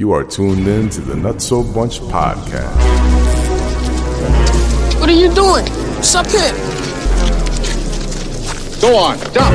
You are tuned in to the Nutso Bunch podcast. What are you doing? What's up here? Go on, jump.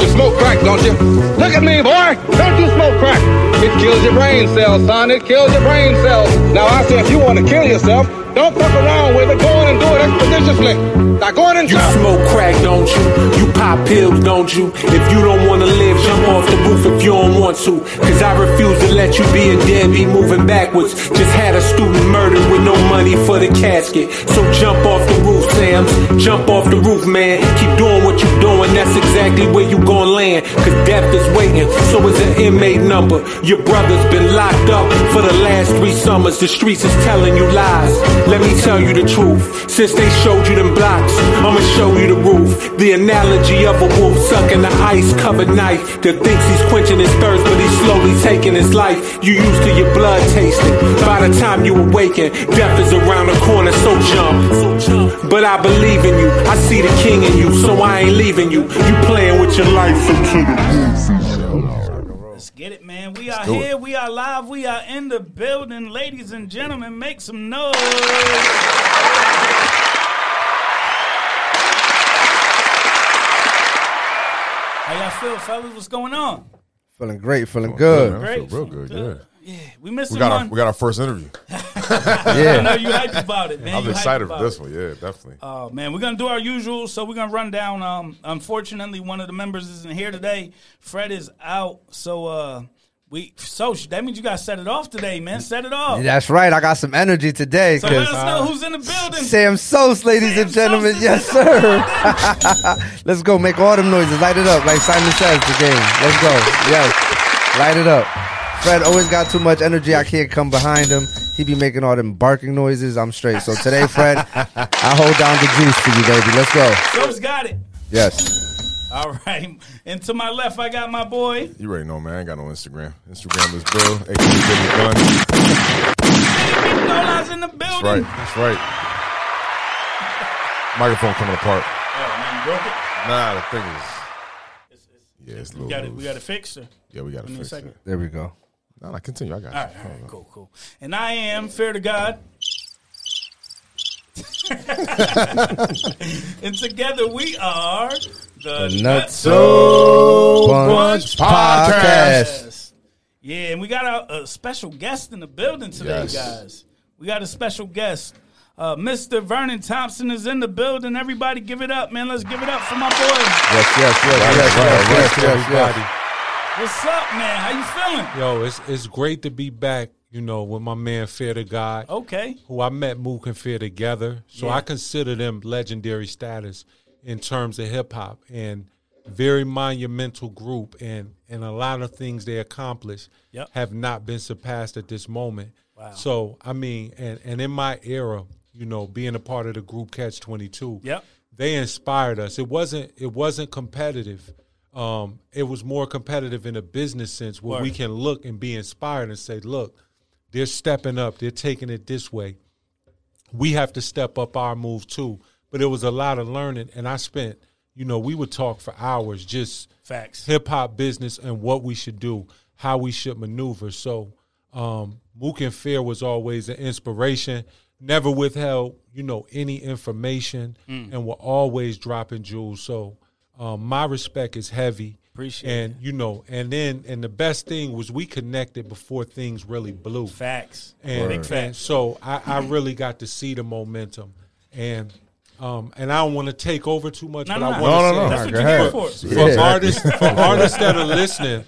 You smoke crack, don't you? Look at me, boy. Don't you smoke crack? It kills your brain cells, son. It kills your brain cells. Now I say, if you want to kill yourself, don't fuck around with it. Go on and do it expeditiously. Now go on and You jump. smoke crack, don't you? You pop pills, don't you? If you don't wanna live, jump off the roof if you don't want to. Cause I refuse to let you be a deadbeat moving backwards. Just had a student murdered with no money for the casket. So jump off the roof, Sam's. Jump off the roof, man. Keep doing what you're doing, that's exactly where you gon' land. Cause death is waiting, so is an inmate number. Your brother's been locked up for the last three summers. The streets is telling you lies. Let me tell you the truth. Since they showed you them blocks, I'ma show you the roof. The analogy of a wolf sucking the ice covered knife that thinks he's quenching his thirst, but he's slowly taking his life. You used to your blood tasting. By the time you awaken, death is around the corner, so jump. But I believe in you. I see the king in you, so I ain't leaving you. You playing with your life into the roof. Let's get it, man. We are here. We are live. We are in the building. Ladies and gentlemen, make some noise. How y'all feel, fellas? What's going on? Feeling great, feeling good. man. I feel Great. real good, Yeah, we missed We got our one. we got our first interview. Yeah. I know Yeah. you hyped about it, man. I'm You hyped excited about for this it. one. Yeah, definitely. Oh man, we're gonna do our usual. So we're gonna run down. Um, unfortunately, one of the members isn't here today. Fred is out. So uh, we so that means you gotta set it off today, man. Set it off. That's right. I got some energy today So let us know who's in the building. Sam Sos, ladies Sam and gentlemen. Sos Yes, sir. Let's go. Make all them noises. Light it up like Simon says the game. Let's go. Yes. Light it up. Fred always got too much energy. I can't come behind him. He be making all them barking noises. I'm straight. So today, Fred, I hold down the juice for you, baby. Let's go. So's got it. Yes. All right. And to my left, I got my boy. You already know, man. I ain't got no Instagram. Instagram is Bill, aka Billy Gun. Big Nola's in the building. That's right. That's right. Microphone coming apart. Oh man, you broke it. Nah, the thing is, yeah, it's a We little. got it. We got to fix it. Yeah, we got to Give me fix second. it. There we go. Nah, nah, continue. I got All you. right, all right, cool, cool. And I am fair to God. and together we are the, Nutso Bunch Podcast. Yes. Yeah, and we got a, a special guest in the building today, Yes. guys. We got a special guest. Uh, Mr. Vernon Thompson is in the building. Everybody give it up, man. Let's give it up for my boy. Yes, yes, yes, yes, yes, yes, yes, yes. What's up, man? How you feeling? Yo, it's it's great to be back, you know, with my man Fair to God, Okay. who I met Mook and Fair together. So Yeah. I consider them legendary status in terms of hip hop and very monumental group and and a lot of things they accomplished Yep. have not been surpassed at this moment. Wow. So I mean, and and in my era, you know, being a part of the group Catch Twenty Two, Yep. they inspired us. It wasn't it wasn't competitive. Um, it was more competitive in a business sense where we can look and be inspired and say, look, they're stepping up, they're taking it this way. We have to step up our move too. But it was a lot of learning and I spent, you know, we would talk for hours just Facts. hip hop business and what we should do, how we should maneuver. So um Mook and Fair was always an inspiration, never withheld, you know, any information Mm. and were always dropping jewels. So um, my respect is heavy. Appreciate and you know, and then and the best thing was we connected before things really blew. Facts. And, Big and facts. so I, I really got to see the momentum. And um, and I don't want to take over too much, No, but no, I no. want to No, no, say no. That's what you're here for. for Yeah. artists for artists that are listening,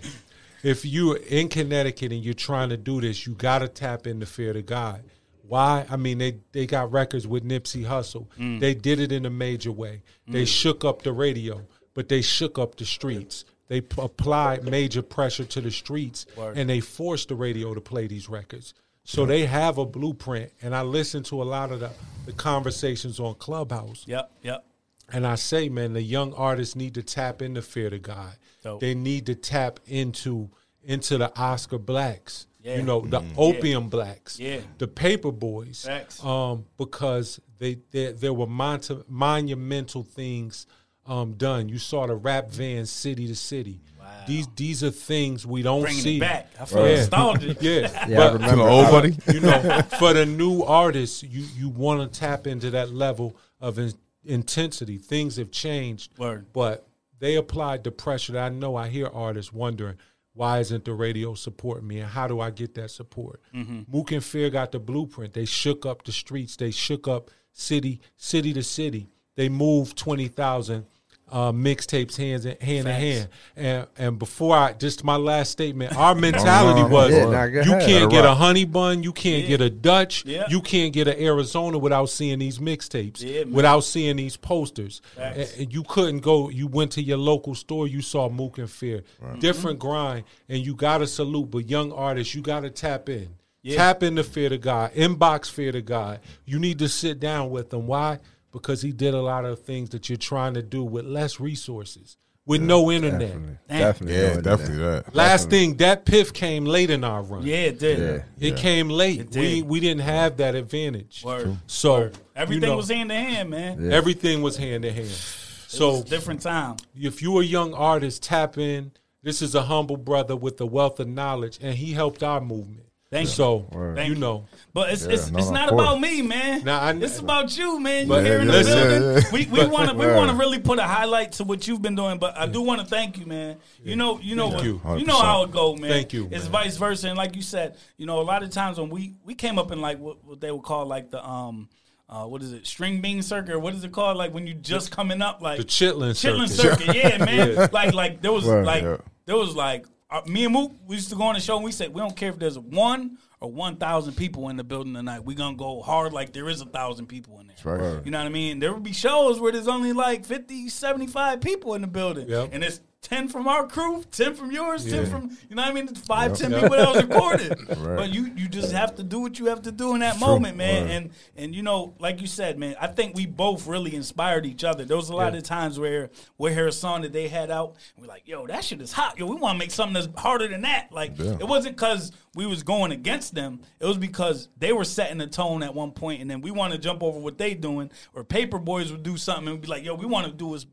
if you're in Connecticut and you're trying to do this, you got to tap into Fair to God. Why? I mean, they they got records with Nipsey Hussle. Mm. They did it in a major way. They shook up the radio, but they shook up the streets. They p- applied major pressure to the streets, Word. and they forced the radio to play these records. So they have a blueprint. And I listen to a lot of the, the conversations on Clubhouse. Yep. Yep. And I say, man, the young artists need to tap into Fair to God. Dope. They need to tap into into the Oscar blacks. Yeah. You know, the opium blacks. Yeah. The paper boys. Facts. Um, because they, they there were mon- monumental things um, done. You saw the rap van city to city. These these are things we don't Bringing see. it back. I feel Yeah. nostalgic. Yeah, Yeah, I but remember. old buddy. you know, for the new artists, you you want to tap into that level of in, intensity. Things have changed, Word. but they applied the pressure. That I know I hear artists wondering why isn't the radio supporting me, and how do I get that support? Mm-hmm. Mook and Fair got the blueprint. They shook up the streets. They shook up city city to city. They moved twenty thousand. Uh, mixtapes hands in, hand in hand, and and before I just my last statement, our mentality on, was Yeah, nah, you can't get a honey bun, you can't get a Dutch, Yeah. you can't get an Arizona without seeing these mixtapes, Yeah, without seeing these posters. And, and you couldn't go. You went to your local store, you saw Mook and Fair, different grind, and you got to salute. But young artists, you got to tap in. Yeah. Tap into Fair to God, inbox Fair to God. You need to sit down with them. Why? Because he did a lot of things that you're trying to do with less resources, with no internet. Definitely, Damn. definitely, Yeah, no internet. definitely that. Last thing, that piff came late in our run. Yeah, it did. Yeah. It came late. It we did. we didn't have that advantage. Word. So Word. Everything you know, was hand to hand, man. everything was hand to hand. So So different time. if you're a young artist, tap in. This is a humble brother with a wealth of knowledge, and he helped our movement. Thank you. so Thank you you. know, But it's Yeah, it's, no, it's no, not course. about me, man. Nah, I- it's about you, man. You're here in the Yeah, yeah, building. yeah. We we want to we want to really put a highlight to what you've been doing. But I do want to thank you, man. You know you know Thank what, you. you know how it go, man. Thank you, It's man. vice versa, and like you said, you know a lot of times when we we came up in like what, what they would call like the um. Uh, what is it? String bean circuit? What is it called? Like when you just coming up, like the Chitlin, Chitlin circuit. circuit, yeah, man. Like, like there was Word. like Yeah. there was like uh, me and Mook. We used to go on the show and we said we don't care if there's one or one thousand people in the building tonight. We're gonna go hard like there is a thousand people in there. right. You know what I mean? There would be shows where there's only like 50, 75 people in the building, Yep. and it's. 10 from our crew, 10 from yours, 10 from, you know what I mean? Five, Yep. 10 Yep. people that was recorded. Right. But you you just have to do what you have to do in that moment, man. And and you know, like you said, man, I think we both really inspired each other. There was a lot Yeah. of times where we hear a song that they had out, and we're like, yo, that shit is hot. Yo, we want to make something that's harder than that. Like Yeah. it wasn't because we was going against them. It was because they were setting the tone at one point, and then we want to jump over what they doing. Or Paper Boys would do something and be like, yo, we want to do is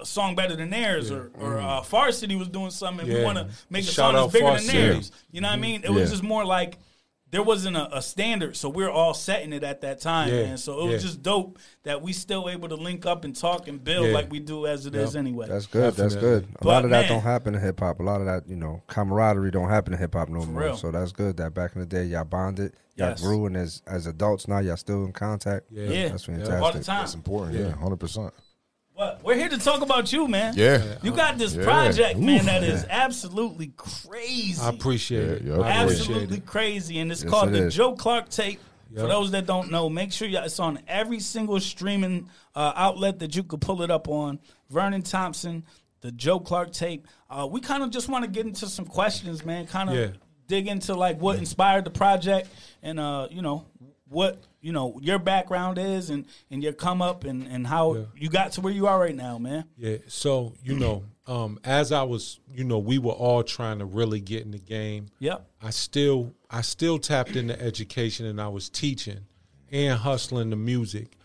a song better than theirs, or or uh, Far City was doing something, and we Mm. Want to make a Shout song that's bigger Far than City. Mm-hmm. theirs. You know what I mean? It was just more like there wasn't a, a standard, so we are all setting it at that time, Yeah, man. So it was yeah. just dope that we still able to link up and talk and build Yeah. like we do as it is Yep. anyway. That's good. That's Definitely. good. A But, lot of that man- don't happen in hip hop. A lot of that, you know, camaraderie don't happen in hip hop no more. real. So that's good. That back in the day, y'all bonded, y'all Yes. grew, and as as adults now, y'all still in contact. Yeah. yeah, That's all the fantastic. time. That's important. Yeah, hundred percent. But we're here to talk about you, man. Yeah. You got this Yeah. project, man, that is absolutely crazy. I appreciate it. Yeah, yeah. I appreciate Absolutely it. crazy. And it's Yes, called it the is. Joe Clark tape. For those that don't know, make sure it's on every single streaming uh, outlet that you could pull it up on. Vernon Thompson, the Joe Clark tape. Uh, we kind of just want to get into some questions, man. Kind of Yeah. dig into like what inspired the project and uh, you know what you know your background is and and your come up and and how Yeah. you got to where you are right now, man. Yeah. So you know, um, as I was, you know, we were all trying to really get in the game. Yep. I still, I still tapped into education, and I was teaching and hustling the music.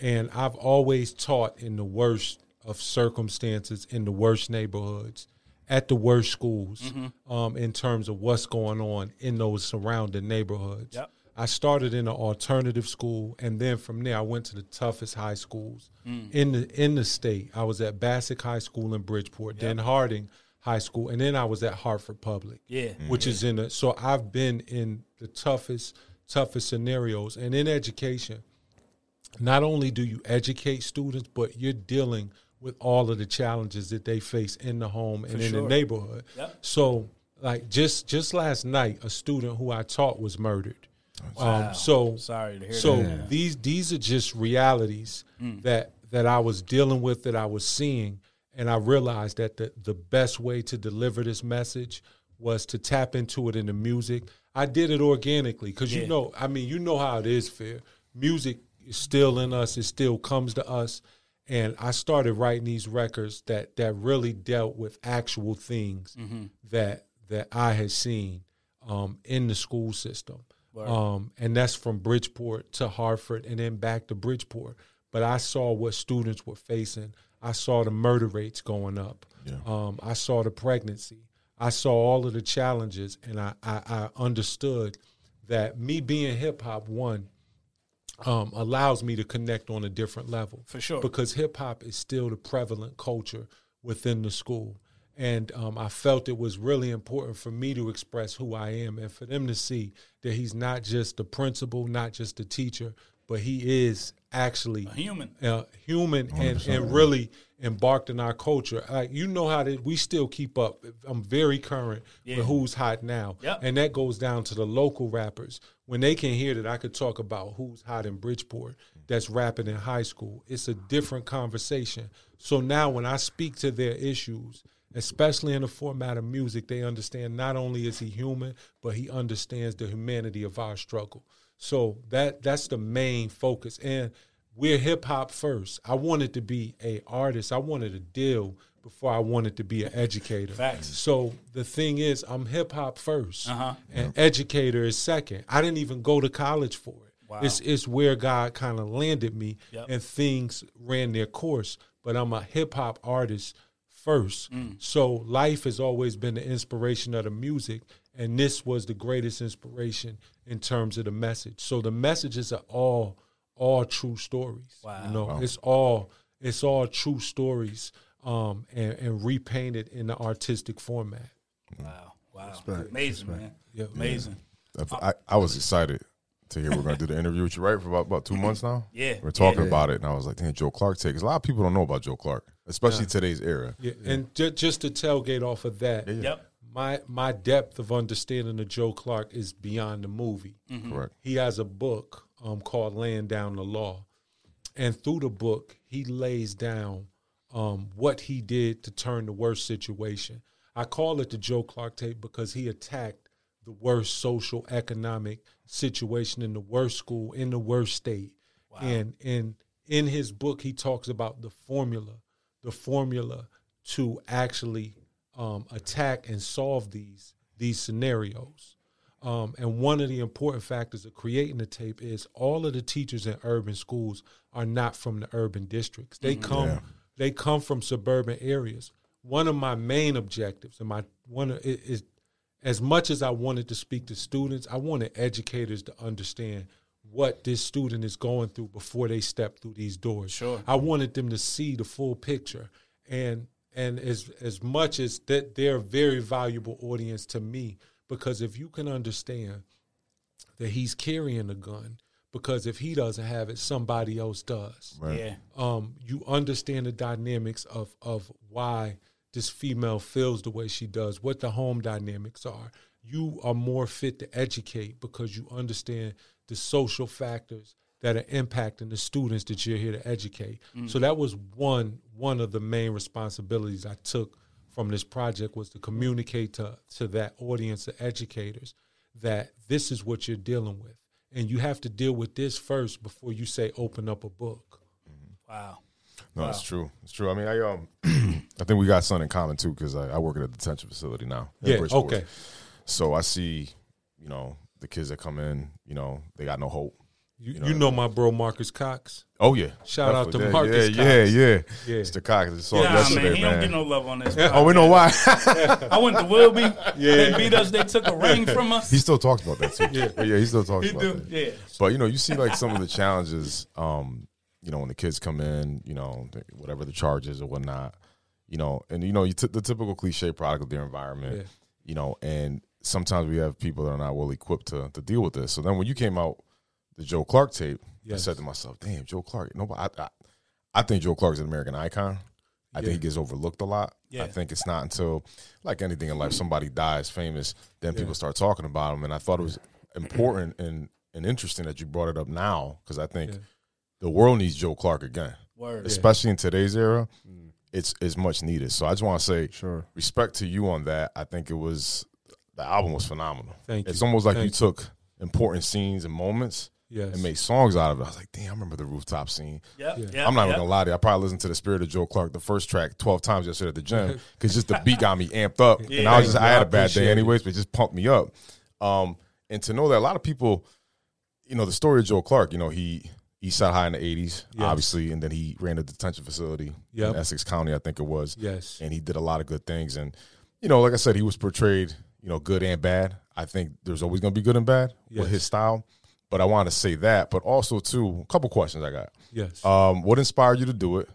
And I've always taught in the worst of circumstances, in the worst neighborhoods, at the worst schools, Mm-hmm. um, in terms of what's going on in those surrounding neighborhoods. Yep. I started in an alternative school, and then from there, I went to the toughest high schools Mm. in the in the state. I was at Bassick High School in Bridgeport, then Harding High School, and then I was at Hartford Public. Yeah. which is in the. So I've been in the toughest toughest scenarios, and in education, not only do you educate students, but you're dealing with all of the challenges that they face in the home and in sure. the neighborhood. Yep. So, like just just last night, a student who I taught was murdered. Wow. Um, so Sorry to hear so that. man. these these are just realities that that I was dealing with that I was seeing, and I realized that the the best way to deliver this message was to tap into it in the music. I did it organically because Yeah. you know, I mean, you know how it is. Fair music is still in us; it still comes to us. And I started writing these records that that really dealt with actual things that that I had seen um, in the school system. Um, and that's from Bridgeport to Hartford and then back to Bridgeport. But I saw what students were facing. I saw the murder rates going up. Yeah. Um, I saw the pregnancy. I saw all of the challenges, and I, I, I understood that me being hip hop, one, um, allows me to connect on a different level. For sure. Because hip hop is still the prevalent culture within the school. And um, I felt it was really important for me to express who I am and for them to see that he's not just the principal, not just the teacher, but he is actually A human. uh, human and, and really embarked in our culture. Uh, you know how to, we still keep up. I'm very current Yeah. with who's hot now. Yep. And that goes down to the local rappers. When they can hear that I could talk about who's hot in Bridgeport that's rapping in high school, it's a different conversation. So now when I speak to their issues, especially in the format of music, they understand not only is he human, but he understands the humanity of our struggle. So that that's the main focus. And we're hip hop first. I wanted to be a artist. I wanted a deal before I wanted to be an educator. Facts. So the thing is, I'm hip hop 1st Uh-huh. and educator is second. I didn't even go to college for it. Wow. It's it's where God kind of landed me, Yep. and things ran their course. But I'm a hip hop artist first. Mm. So life has always been the inspiration of the music, and this was the greatest inspiration in terms of the message. So the messages are all all true stories. Wow. You know, it's all it's all true stories, um, and, and repainted in the artistic format. Wow. Wow. Amazing, man. Yeah. Amazing. I, I was excited to hear we're going to do the interview with you, right? For about, about two months now. Yeah. We're talking Yeah. about it, and I was like, damn, Joe Clark takes. A lot of people don't know about Joe Clark, especially today's era. Yeah, and ju- just to tailgate off of that, Yep. my my depth of understanding of Joe Clark is beyond the movie. Correct. He has a book um, called "Laying Down the Law," and through the book, he lays down um, what he did to turn the worst situation. I call it the Joe Clark tape because he attacked the worst social economic situation in the worst school in the worst state. Wow. And and in his book, he talks about the formula, the formula to actually um, attack and solve these these scenarios. Um, and one of the important factors of creating the tape is all of the teachers in urban schools are not from the urban districts. They come they come from suburban areas. One of my main objectives, and my one is, is as much as I wanted to speak to students, I wanted educators to understand what this student is going through before they step through these doors. Sure. I wanted them to see the full picture. And and as as much as that they're a very valuable audience to me because if you can understand that he's carrying a gun because if he doesn't have it somebody else does Right. Yeah. um, you understand the dynamics of of why this female feels the way she does, what the home dynamics are. You are more fit to educate because you understand the social factors that are impacting the students that you're here to educate. So that was one one of the main responsibilities I took from this project was to communicate to to that audience of educators that this is what you're dealing with. And you have to deal with this first before you say open up a book. Wow. No, it's true. It's true. I mean, I um, I think we got something in common too because I, I work at a detention facility now. Yeah, Bridgeport. okay. So I see, you know, the kids that come in, you know, they got no hope. You, know you know, I mean? my bro Marcus Cox. Oh yeah, Shout out to Definitely. Marcus Yeah, yeah, Cox. yeah, Yeah. It's the Cox. I saw it Nah, yesterday, man, he man. don't get no love on this. oh, we know why. I went to Wilby. They beat us. They took a ring from us. he still talks about that too. yeah, yeah, he still talks He about do. that. Yeah. But you know, you see like some of the challenges. Um, you know, when the kids come in, you know, whatever the charges or whatnot. You know, and you know, you t- the typical cliche product of their environment. Yeah. You know, and sometimes we have people that are not well equipped to to deal with this. So then when you came out the Joe Clark tape, Yes. I said to myself, "Damn, Joe Clark." Nobody, I, I, I think Joe Clark is an American icon. I Yeah. think he gets overlooked a lot. Yeah. I think it's not until, like anything in life, somebody dies famous, then people start talking about him. And I thought it was important and, and interesting that you brought it up now because I think Yeah. the world needs Joe Clark again, Word. especially in today's era. Mm. It's it's much needed. So I just want to say, Sure. respect to you on that. I think it was the album was phenomenal. Thank It's you. almost like you Thank took important scenes and moments Yes. and made songs out of it. I was like, damn, I remember the rooftop scene. Yep. Yeah. Yep. I'm not yep. even gonna lie to you. I probably listened to the Spirit of Joe Clark, the first track, twelve times yesterday at the gym because just the beat got me amped up, yeah. and I was just I had a bad appreciate day it. anyways, but it just pumped me up. Um, and to know that a lot of people, you know, the story of Joe Clark, you know, he East Side High in the '80s, Yes. obviously, and then he ran a detention facility Yep. in Essex County, I think it was. Yes. and he did a lot of good things. And you know, like I said, he was portrayed, you know, good and bad. I think there's always going to be good and bad Yes. with his style. But I want to say that, but also too, a couple questions I got. Yes. Um, what inspired you to do it,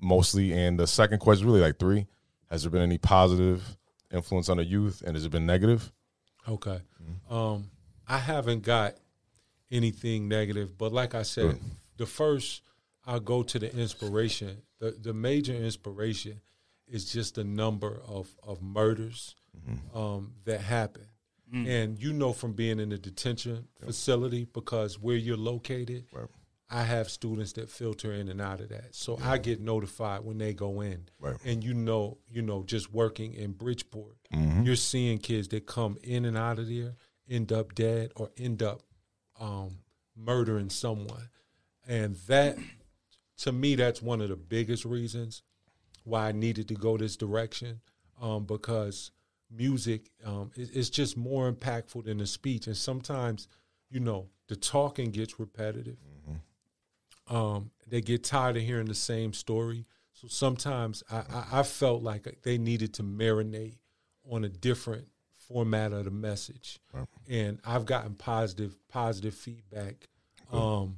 mostly? And the second question, really like three, has there been any positive influence on the youth, and has it been negative? Okay. Um, I haven't got anything negative, but like I said, Good. the first I'll go to the inspiration. The the major inspiration is just the number of of murders um, that happen. And you know from being in the detention facility because where you're located, I have students that filter in and out of that. So I get notified when they go in. Right. And you know, you know, just working in Bridgeport, you're seeing kids that come in and out of there, end up dead or end up um, murdering someone. And that to me that's one of the biggest reasons why I needed to go this direction um, because music um, is, is just more impactful than the speech. And sometimes, you know, the talking gets repetitive. Um, they get tired of hearing the same story. So sometimes I, I, I felt like they needed to marinate on a different format of the message. And I've gotten positive positive feedback um,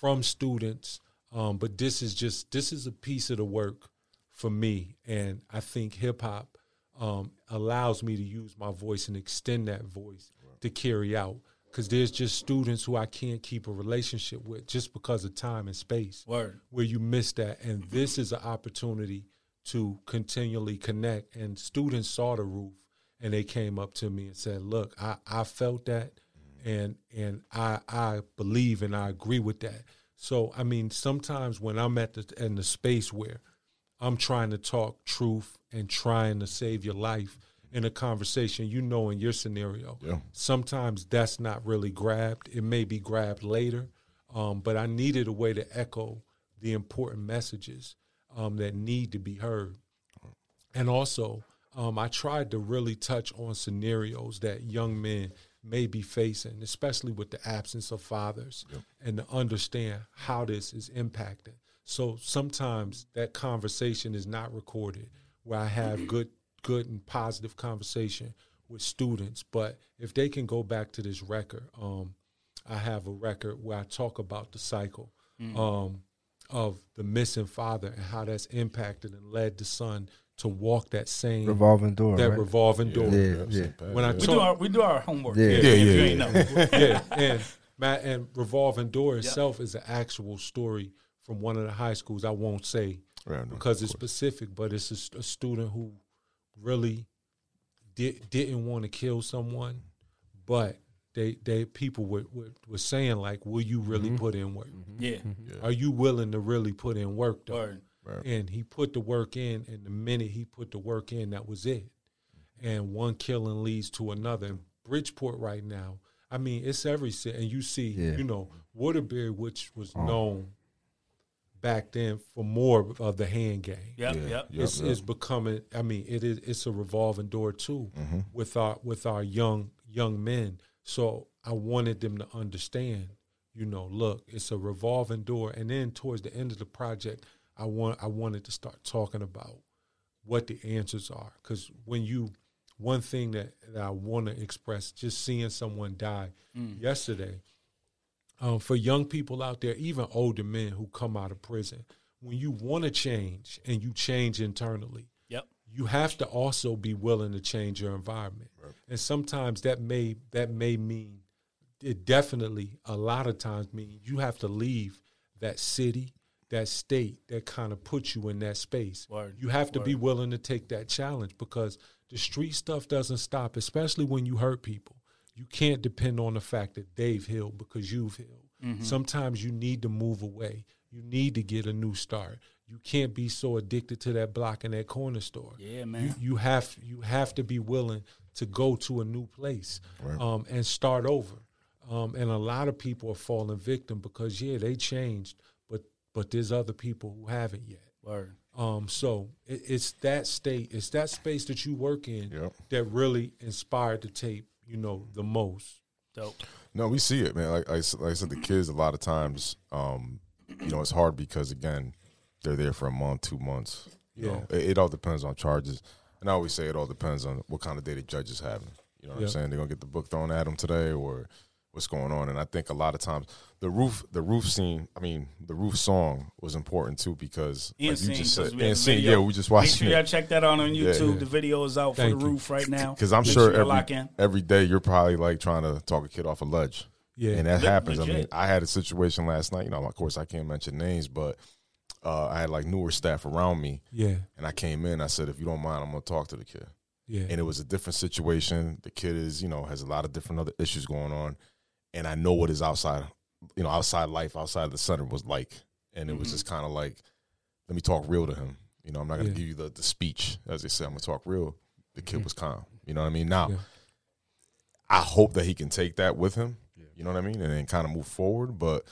from students. Um, but this is just this is a piece of the work for me, and I think hip hop um, allows me to use my voice and extend that voice to carry out. Because there's just students who I can't keep a relationship with just because of time and space Word. where you miss that. And this is an opportunity to continually connect. And students saw the roof and they came up to me and said, Look, I, I felt that and and I I believe and I agree with that. So I mean, sometimes when I'm at the in the space where I'm trying to talk truth and trying to save your life in a conversation, you know, in your scenario, Yeah. sometimes that's not really grabbed. It may be grabbed later, um, but I needed a way to echo the important messages um, that need to be heard. And also, um, I tried to really touch on scenarios that young men may be facing, especially with the absence of fathers, and to understand how this is impacting. So sometimes that conversation is not recorded, where I have good, good and positive conversation with students. But if they can go back to this record, um, I have a record where I talk about the cycle um, of the missing father and how that's impacted and led the son to walk that same Revolving door. that right? revolving door. Yeah, yeah. When I We do our we do our homework. Yeah. if- Yeah, yeah, yeah. yeah, and Matt and revolving door itself is an actual story from one of the high schools. I won't say Right, no, because it's specific, but it's a, a student who really did, didn't want to kill someone, but they they people were, were were saying like, "Will you really mm-hmm. put in work? Mm-hmm. Mm-hmm. Yeah. Are you willing to really put in work?" Though? Word. And he put the work in, and the minute he put the work in, that was it. And one killing leads to another. In Bridgeport right now, I mean, it's every city, and you see, Yeah. you know, Waterbury, which was known back then for more of the hand game. Yep. Yeah. Yep. Yeah. It's, it's becoming. I mean, it is. It's a revolving door too Mm-hmm. with our with our young young men. So I wanted them to understand. You know, look, it's a revolving door. And then towards the end of the project, I want I wanted to start talking about what the answers are. Because when you, one thing that, that I want to express, just seeing someone die yesterday, um, for young people out there, even older men who come out of prison, when you want to change and you change internally, Yep. you have to also be willing to change your environment. And sometimes that may that may mean it definitely a lot of times mean you have to leave that city, that state that kind of puts you in that space. Word. You have to be willing to take that challenge because the street stuff doesn't stop, especially when you hurt people. You can't depend on the fact that they've healed because you've healed. Sometimes you need to move away. You need to get a new start. You can't be so addicted to that block and that corner store. Yeah, man. You, you have you have to be willing to go to a new place um, and start over. Um, and a lot of people are falling victim because yeah, they changed, but but there's other people who haven't yet. Word. Um, so it, it's that state, it's that space that you work in Yep. that really inspired the tape, you know, the most. Dope. No, we see it, man. Like, I s- like I said, the kids a lot of times, um, you know, it's hard because again, they're there for a month, two months. You know, it, it all depends on charges, and I always say it all depends on what kind of day the judge is having. You know what Yeah. I'm saying? They're gonna get the book thrown at them today, or what's going on. And I think a lot of times the roof, the roof scene. I mean, the roof song was important too because like you just said, and scene. Yeah, we just watched. Make watched sure it. y'all check that out on YouTube. yeah. The video is out for the you. roof right now. Because I'm Make sure y'all lock every, in. every day you're probably like trying to talk a kid off a ledge. Yeah. And that Le- happens. I mean. I had a situation last night. You know, of course, I can't mention names, but uh, I had like newer staff around me. Yeah. And I came in. I said, if you don't mind, I'm going to talk to the kid. Yeah. And it was a different situation. The kid is, you know, has a lot of different other issues going on. And I know what his outside, you know, outside life, outside the center was like. And it was just kind of like, let me talk real to him. You know, I'm not going to Yeah. give you the, the speech, as they say, I'm going to talk real. The kid was calm. You know what I mean? Now, Yeah. I hope that he can take that with him. You know what I mean? And then kind of move forward, but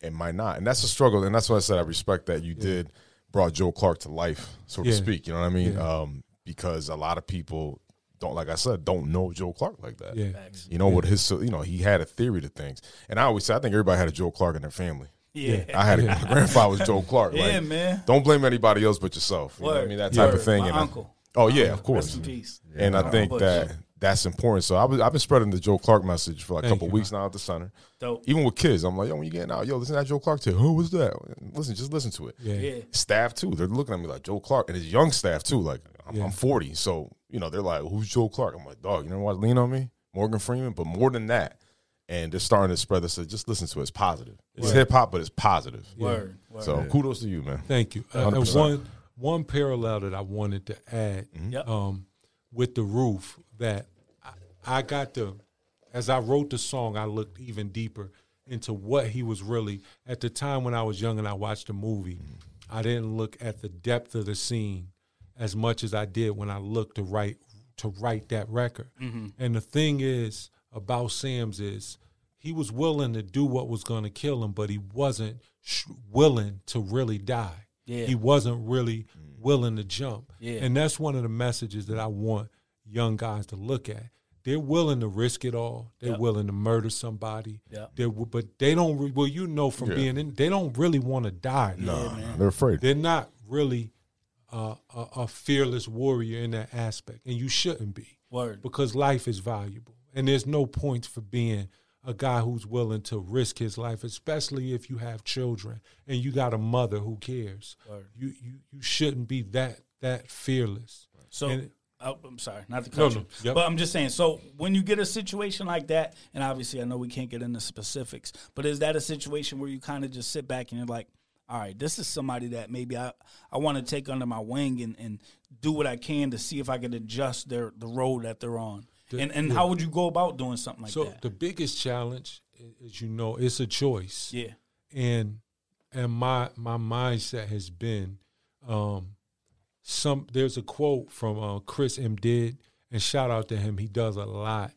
it might not. And that's a struggle. And that's why I said I respect that you did brought Joe Clark to life, so to speak. You know what I mean? Yeah. Um, because a lot of people don't, like I said, don't know Joe Clark like that. Yeah. You know what his, you know, he had a theory to things. And I always say, I think everybody had a Joe Clark in their family. Yeah. I had a, my grandfather was Joe Clark. Yeah, like, man. Don't blame anybody else but yourself. You know I mean? That type of thing. My and I- uncle. oh yeah, of course. Rest in peace. And I think that that's important. So I was I've been spreading the Joe Clark message for like a couple you, weeks now at the center. Dope. Even with kids, I'm like, yo, when you getting out, yo, listen to that Joe Clark tip. Who was that? Listen, just listen to it. Yeah. Yeah. Staff too, they're looking at me like Joe Clark, and his young staff too. Like I'm, Yeah. I'm 40, so you know they're like, who's Joe Clark? I'm like, dog, you know what? Lean on me, Morgan Freeman. But more than that, and they're starting to spread this. So just listen to it. It's positive. It's hip hop, but it's positive. Word. Word. So kudos to you, man. Thank you. Uh, and one one parallel that I wanted to add Yep. um, with the roof that I, I got to, as I wrote the song, I looked even deeper into what he was really. At the time when I was young and I watched the movie, I didn't look at the depth of the scene as much as I did when I looked to write to write that record. Mm-hmm. And the thing is about Sam's is he was willing to do what was going to kill him, but he wasn't sh- willing to really die. Yeah. He wasn't really mm. willing to jump. Yeah. And that's one of the messages that I want young guys to look at. They're willing to risk it all. They're Yep. willing to murder somebody. Yep. They're, but they don't. Re- well, you know from Yeah. being in, they don't really want to die. Nah, they're afraid. They're not really a, a fearless warrior in that aspect, and you shouldn't be Word. because life is valuable, and there's no point for being a guy who's willing to risk his life, especially if you have children and you got a mother who cares. Word. You you you shouldn't be that that fearless. So And- oh, I'm sorry, not to No, no, yep. but I'm just saying. So when you get a situation like that, and obviously I know we can't get into specifics, but is that a situation where you kind of just sit back and you're like, all right, this is somebody that maybe I, I want to take under my wing and, and do what I can to see if I can adjust their the road that they're on. The- and and yeah. how would you go about doing something like so that? So the biggest challenge, as you know, it's a choice. yeah, and and my my mindset has been um some there's a quote from uh, Chris Emdin and shout out to him he does a lot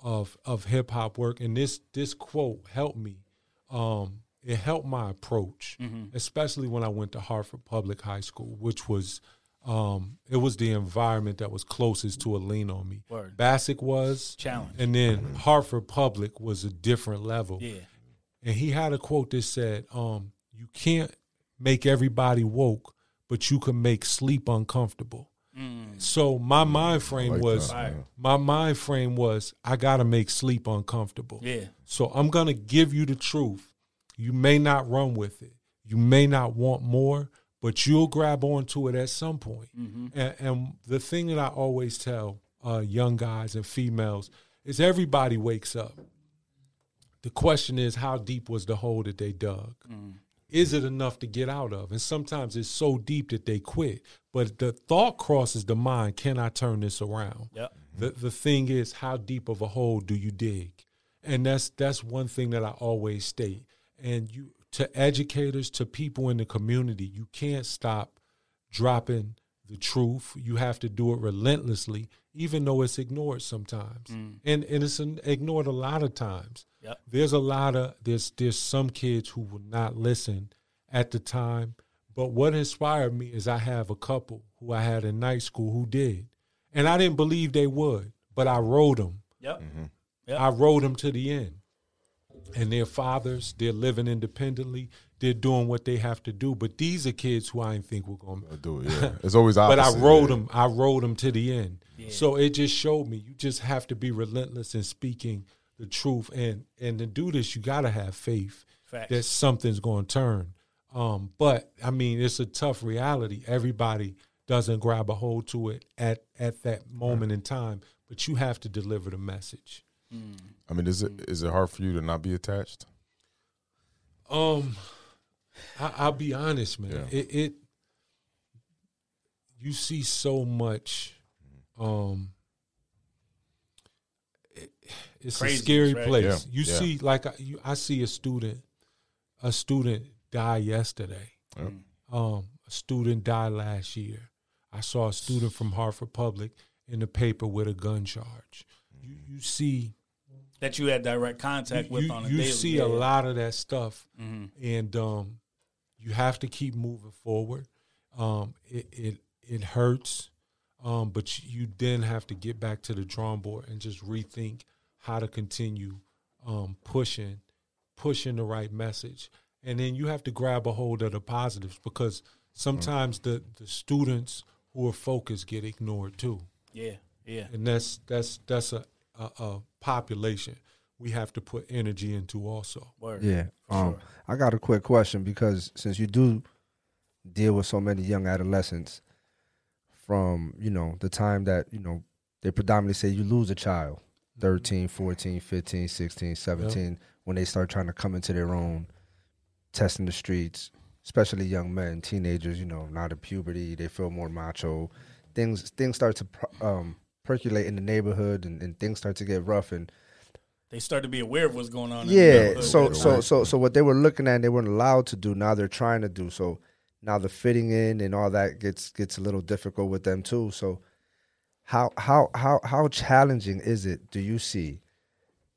of of hip hop work and this this quote helped me um it helped my approach especially when I went to Hartford Public High School which was um it was the environment that was closest to a lean on me Word. Bassick was Challenge. and then Hartford Public was a different level yeah, and he had a quote that said, um, "You can't make everybody woke, but you can make sleep uncomfortable." So my mind frame like was that, my mind frame was I got to make sleep uncomfortable. yeah, So I'm gonna give you the truth. You may not run with it. You may not want more, but you'll grab onto it at some point. And, and the thing that I always tell uh, young guys and females is everybody wakes up. The question is, how deep was the hole that they dug? Is it enough to get out of? And sometimes it's so deep that they quit. But the thought crosses the mind: Can I turn this around? yep, The the thing is, how deep of a hole do you dig? And that's that's one thing that I always state. And you to educators, to people in the community, you can't stop dropping the truth. You have to do it relentlessly, even though it's ignored sometimes. Mm. And and it's an- ignored a lot of times. Yep. There's a lot of there's there's some kids who will not listen at the time. But what inspired me is I have a couple who I had in night school who did. And I didn't believe they would, but I wrote them yep, mm-hmm. Yep. I rode them to the end. And their fathers, they're living independently. They're doing what they have to do. But these are kids who I didn't think were going to do it. Yeah, it's always but I opposite, rode yeah. them. I rode them to the end. So it just showed me you just have to be relentless in speaking the truth, and and to do this, you got to have faith Facts. that something's going to turn. Um, but I mean, it's a tough reality. Everybody doesn't grab a hold to it at at that moment in time, but you have to deliver the message. I mean, is it is it hard for you to not be attached? Um, I, I'll be honest, man. Yeah. It, it you see so much. Um, it- it's a scary right? place. Yeah, You yeah. see, like I, you, I see a student, a student die yesterday. Yep. Um, a student died last year. I saw a student from Hartford Public in the paper with a gun charge. You, you see that you had direct contact with you, on a day. you daily. see yeah. a lot of that stuff, Mhm. and um, you have to keep moving forward. Um, it it it hurts, um, but you then have to get back to the drawing board and just rethink how to continue um, pushing pushing the right message, and then you have to grab a hold of the positives because sometimes the the students who are focused get ignored too Yeah, yeah. and that's that's that's a, a, a population we have to put energy into also. Word. Yeah. Um, sure. I got a quick question because since you do deal with so many young adolescents from, you know, the time that, you know, they predominantly say you lose a child, 13, 14, 15, 16, 17, when they start trying to come into their own, testing the streets, especially young men, teenagers, you know, not in puberty, they feel more macho. Things things start to um, percolate in the neighborhood and, and things start to get rough and They start to be aware of what's going on. in the yeah. So so so so what they were looking at, and they weren't allowed to do. Now they're trying to do. So now the fitting in and all that gets gets a little difficult with them too. So how how how how challenging is it? Do you see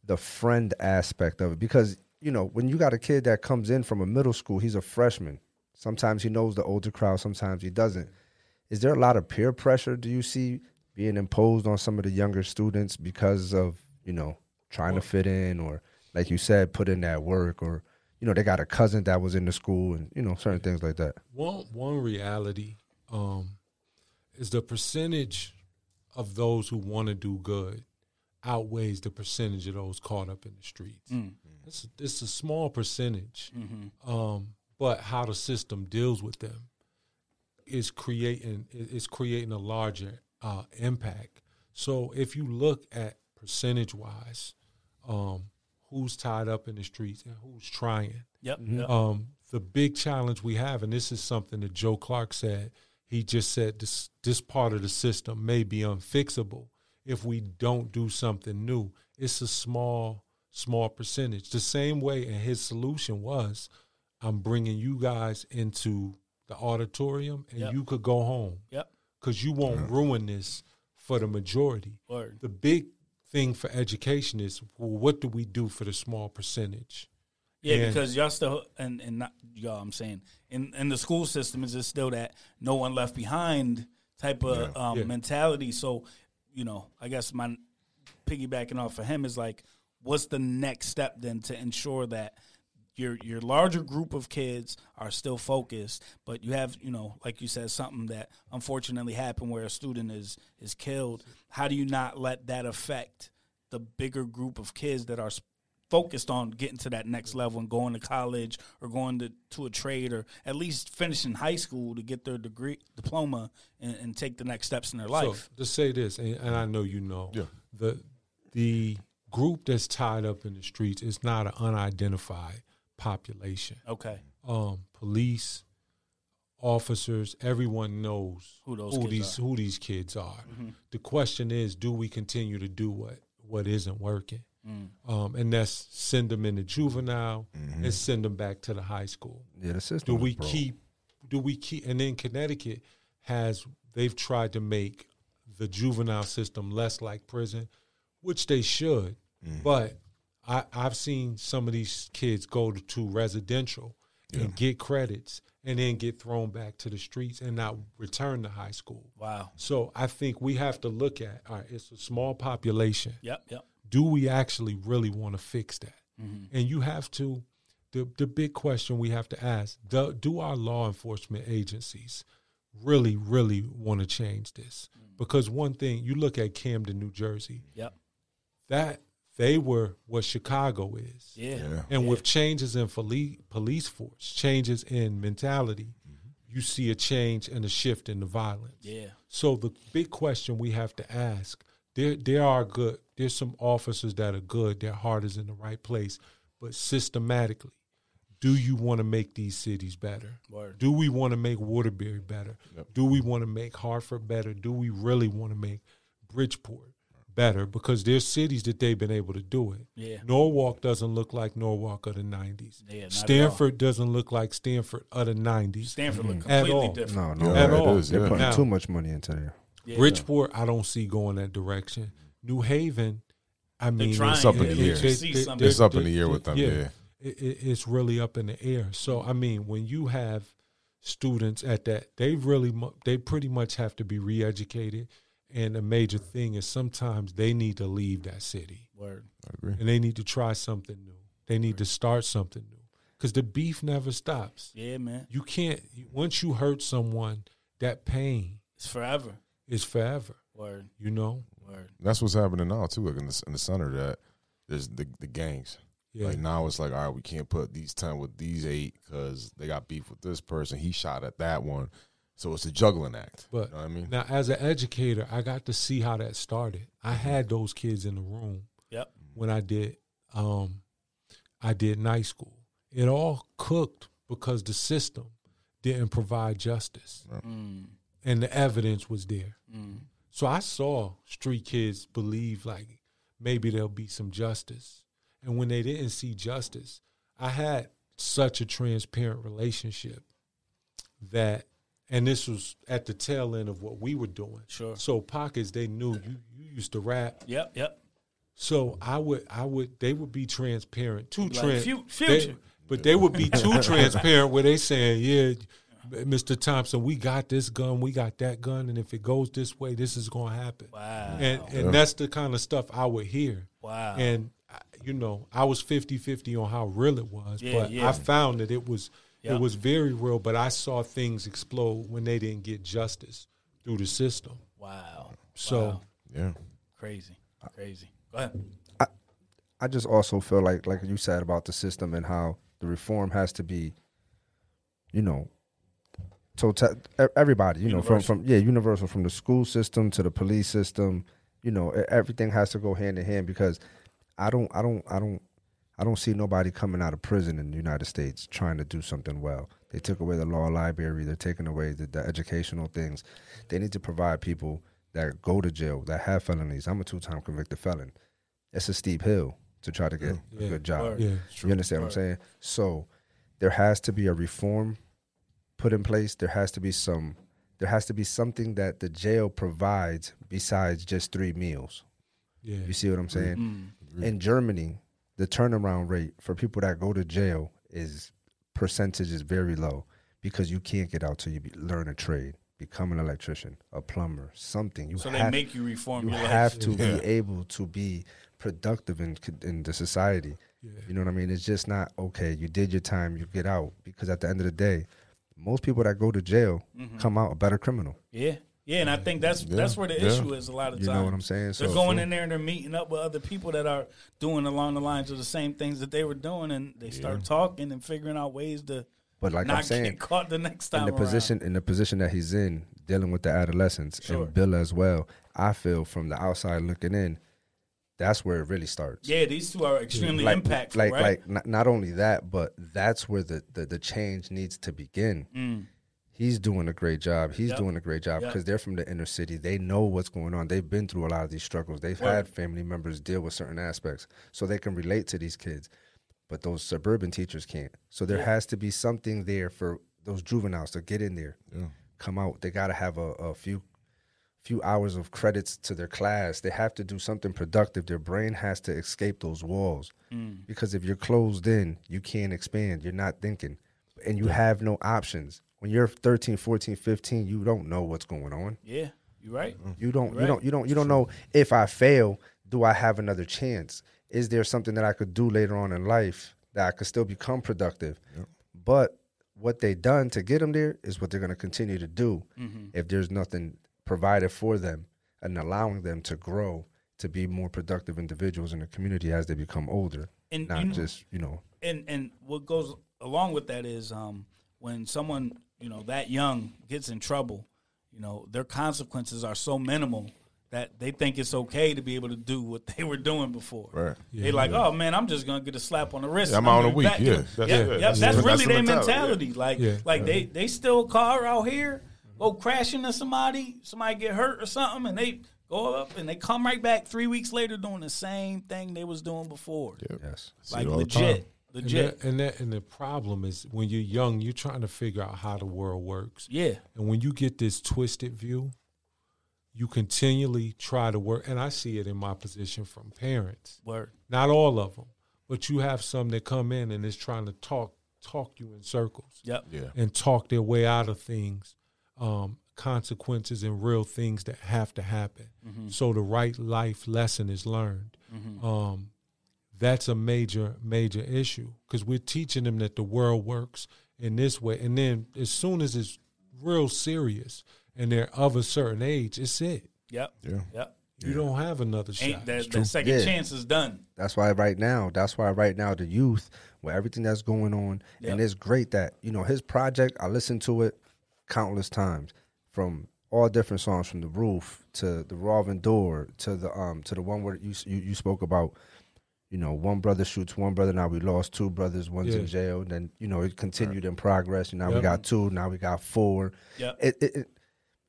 the friend aspect of it? Because you know when you got a kid that comes in from a middle school, he's a freshman. Sometimes he knows the older crowd. Sometimes he doesn't. Is there a lot of peer pressure? Do you see being imposed on some of the younger students because of you know trying to fit in, or like you said, put in that work, or you know they got a cousin that was in the school, and you know certain things like that. One one reality um, is the percentage of those who want to do good outweighs the percentage of those caught up in the streets. It's, it's a small percentage, um, but how the system deals with them is creating is creating a larger uh, impact. So if you look at percentage wise, um, who's tied up in the streets and who's trying, Yep. yep. um, the big challenge we have, and this is something that Joe Clark said. He just said this this part of the system may be unfixable if we don't do something new. It's a small small percentage. The same way, and his solution was, I'm bringing you guys into the auditorium, and Yep. you could go home Yep. Because you won't ruin this for the majority. Word. The big thing for education is well, what do we do for the small percentage? Yeah, And- because y'all still and and not y'all. I'm saying in in the school system is just still that no one left behind type of um, Yeah. mentality. So you know, I guess my piggybacking off of him is like, what's the next step then to ensure that your your larger group of kids are still focused, but you have you know, like you said, something that unfortunately happened where a student is is killed. How do you not let that affect the bigger group of kids that are focused on getting to that next level and going to college or going to, to a trade or at least finishing high school to get their degree diploma and, and take the next steps in their life. So to say this, and, and I know you know, Yeah. the the group that's tied up in the streets is not an unidentified population. okay. Um, police, officers, everyone knows Who those who kids these are. Mm-hmm. who these kids are. The question is, do we continue to do what what isn't working? Mm. Um, and that's send them into juvenile and send them back to the high school Yeah, the system. do we broke. keep do we keep and then connecticut has they've tried to make the juvenile system less like prison which they should but I, i've seen some of these kids go to, to residential and get credits and then get thrown back to the streets and not return to high school Wow. so i think we have to look at all right it's a small population Yep. Yep. do we actually really want to fix that? Mm-hmm. And you have to. The the big question we have to ask: do, do our law enforcement agencies really, really want to change this? Mm. Because one thing you look at Camden, New Jersey, Yep. that they were what Chicago is. Yeah. Yeah. And with changes in police police force, changes in mentality, mm-hmm. you see a change and a shift in the violence. Yeah. So the big question we have to ask, there there are good there's some officers that are good, their heart is in the right place, but systematically, do you want to make these cities better? Word. Do we want to make Waterbury better? Do we want to make Hartford better? Do we really want to make Bridgeport better? Because there's cities that they've been able to do it. Yeah. Norwalk doesn't look like Norwalk of the 90s. Yeah, not at Stamford doesn't look like Stamford of the 90s. Stamford look mm-hmm. At completely all. different. No, no, At it all. is, they're yeah. putting Now- too much money into there. Yeah. Bridgeport, I don't see going that direction. New Haven, I mean. It's up in the air. It's up in the air with them, yeah. It, it, it's really up in the air. So I mean, when you have students at that, they really mu- they pretty much have to be re-educated. And a major thing is sometimes they need to leave that city Word. I agree. and they need to try something new. They need to start something new because the beef never stops. Yeah, man. You can't once you hurt someone, that pain It's forever. is forever. Word. You know. Word. That's what's happening now too. Like in the in the center, that there's the the gangs. Yeah. Like now, it's like all right, we can't put these ten with these eight because they got beef with this person. He shot at that one, so it's a juggling act. But you know what I mean? now, as an educator, I got to see how that started. I had those kids in the room Yep. when I did, um, I did night school. It all cooked because the system didn't provide justice, Mm. and the evidence was there. Mm. So I saw street kids believe like maybe there'll be some justice, and when they didn't see justice, I had such a transparent relationship that and this was at the tail end of what we were doing. Sure. So pockets, they knew you you used to rap. Yep. Yep. So I would I would they would be transparent, too Like, trans, "Fu- they- but they would be too transparent where they saying, yeah. Mr. Thompson, we got this gun, we got that gun, and if it goes this way, this is going to happen. Wow. And and that's the kind of stuff I would hear. Wow. And I- you know, I was 50-50 on how real it was, Yeah, but yeah. I found that it was Yeah. it was very real, but I saw things explode when they didn't get justice through the system. wow. So Wow. yeah. crazy. Crazy. Go ahead. I just also feel like, like you said about the system and how the reform has to be, you know, total everybody, you know, from from yeah, universal from the school system to the police system, you know, e- everything has to go hand in hand because I don't, I don't, I don't, I don't see nobody coming out of prison in the United States trying to do something well. They took away the law library. They're taking away the, the educational things. They need to provide people that go to jail that have felonies. I'm a two-time convicted felon. It's a steep hill to try to get a Yeah. good job. Word. yeah, You understand what I'm saying? So there has to be a reform put in place. There has to be some there has to be something that the jail provides besides just three meals. yeah. You see what I'm saying? Mm. In Germany, the turnaround rate for people that go to jail is percentage is very low because you can't get out till you be, learn a trade, become an electrician, a plumber, something. You So they make you reform you your have life. to Yeah. be able to be productive in in the society. You know what I mean? It's just not okay. You did your time, you get out. Because at the end of the day, most people that go to jail Mm-hmm. come out a better criminal. Yeah. Yeah, and I think that's that's where the Yeah. issue is a lot of times. You know what I'm saying? They're So- going so- in there and they're meeting up with other people that are doing along the lines of the same things that they were doing, and they start talking and figuring out ways to But like not I'm saying, get caught the next time in the around. position in the position that he's in, dealing with the adolescents Sure. and Bill as well, I feel from the outside looking in, that's where it really starts. Yeah, these two are extremely like, impactful, like, right? like not, not only that, but that's where the, the, the change needs to begin. Mm. He's doing a great job. He's Mm. Yep. doing a great job Yep. because they're from the inner city. They know what's going on. They've been through a lot of these struggles. They've Word. had family members deal with certain aspects, so they can relate to these kids. But those suburban teachers can't. So there has to be something there for those juveniles to get in there, come out. They got to have a, a few few hours of credits to their class. They have to do something productive. Their brain has to escape those walls. Because if you're closed in, you can't expand. You're not thinking. And you have no options. When you're 13, 14, 15, you don't know what's going on. yeah, you're right. You don't Right. you don't you don't you don't know if I fail, do I have another chance? Is there something that I could do later on in life that I could still become productive? But what they done to get them there is what they're going to continue to do Mm-hmm. if there's nothing provided for them and allowing them to grow to be more productive individuals in the community as they become older, And not you know- just you know and and what goes along with that is um, when someone you know that young gets in trouble, you know their consequences are so minimal that they think it's okay to be able to do what they were doing before. Right. they like, oh man, I'm just gonna get a slap on the wrist. Yeah, I'm and out in a week. back Yeah, that's- yeah, yeah, yeah, that's- that's, that's really their mentality, mentality. yeah. Like, Yeah. like they they steal a car out here, go crash into somebody, somebody get hurt or something, and they go up and they come right back three weeks later doing the same thing they was doing before. yes. Like it all the time. Legit, And that, and that and the problem is when you're young, you're trying to figure out how the world works. Yeah. And when you get this twisted view, you continually try to work. And I see it in my position from parents. Word. Not all of them, but you have some that come in and is trying to talk talk you in circles Yep. Yeah. and talk their way out of things, um, consequences and real things that have to happen. So the right life lesson is learned. Um, that's a major major issue because we're teaching them that the world works in this way, and then as soon as it's real serious and they're of a certain age, it's it. Yep. Yeah. Yep. You don't have another Ain't shot. that, that second Yeah. chance is done. That's why right now, that's why right now the youth, with everything that's going on, and it's great that you know his project. I listened to it countless times, from all different songs, from the roof to the Roving Door to the um to the one where you you, you spoke about. You know, one brother shoots one brother. Now we lost two brothers. One's Yeah. in jail. Then you know it continued in progress. And Now we got two. Now we got four. Yeah, It it it,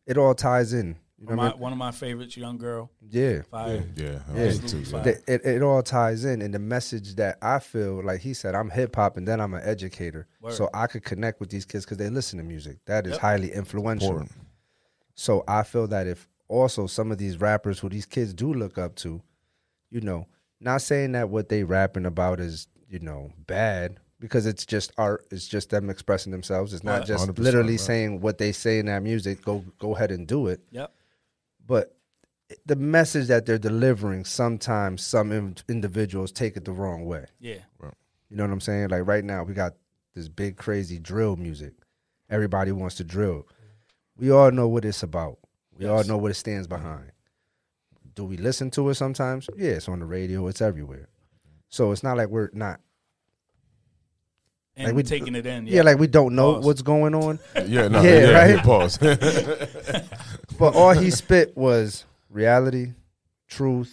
it all ties in. You know what I mean? one of my favorites, young girl, Yeah. fire. Yeah. I Yeah. listen to it. fire. It, it all ties in and the message that i feel like he said i'm hip-hop and then i'm an educator Word. so i could connect with these kids because they listen to music that is Yep. highly influential Important. so i feel that if also some of these rappers who these kids do look up to you know not saying that what they rapping about is you know bad because it's just art it's just them expressing themselves. It's not Right. just literally right. saying what they say in that music go go ahead and do it. Yep. but the message that they're delivering sometimes some in- individuals take it the wrong way. Yeah. you know what i'm saying? Like right now we got this big crazy drill music. Everybody wants to drill. We all know what it's about. We all know what it stands behind do we listen to it sometimes yeah it's on the radio it's everywhere so it's not like we're not And Like we- taking it in. yeah, like we don't know Pause. what's going on Yeah, no, Yeah, yeah, right? yeah, Pause. but all he spit was reality, truth,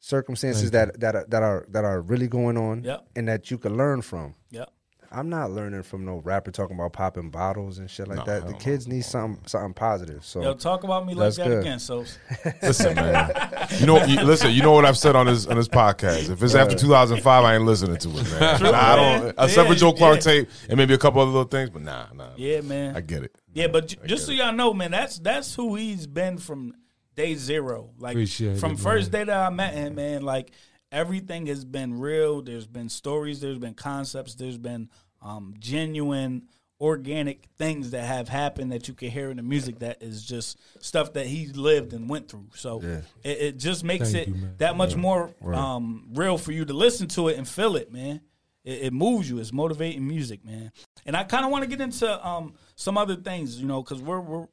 circumstances that that are, that are that are really going on, Yep. and that you can learn from. Yep. I'm not learning from no rapper talking about popping bottles and shit like No, that. The no. kids need something something positive. So Yo, talk about me like That's that good. again, so listen, man. You know, you, listen. You know what I've said on this on this podcast. If it's after 2005, I ain't listening to it, man. True, Nah, I don't. Except for Joe Clark yeah. tape and maybe a couple other little things, but nah, nah. yeah, man. I get it. Yeah, but j- just so get y'all know, man, that's that's who he's been from day zero. Like Appreciate from it, first man. day that I met him, man. Like everything has been real. There's been stories. There's been concepts. There's been um, genuine, organic things that have happened that you can hear in the music. That is just stuff that he lived and went through. So it, it just makes Thank it you, that much more um, real for you to listen to it and feel it, man. It, it moves you. It's motivating music, man. And I kind of want to get into um, some other things, you know, because we're we're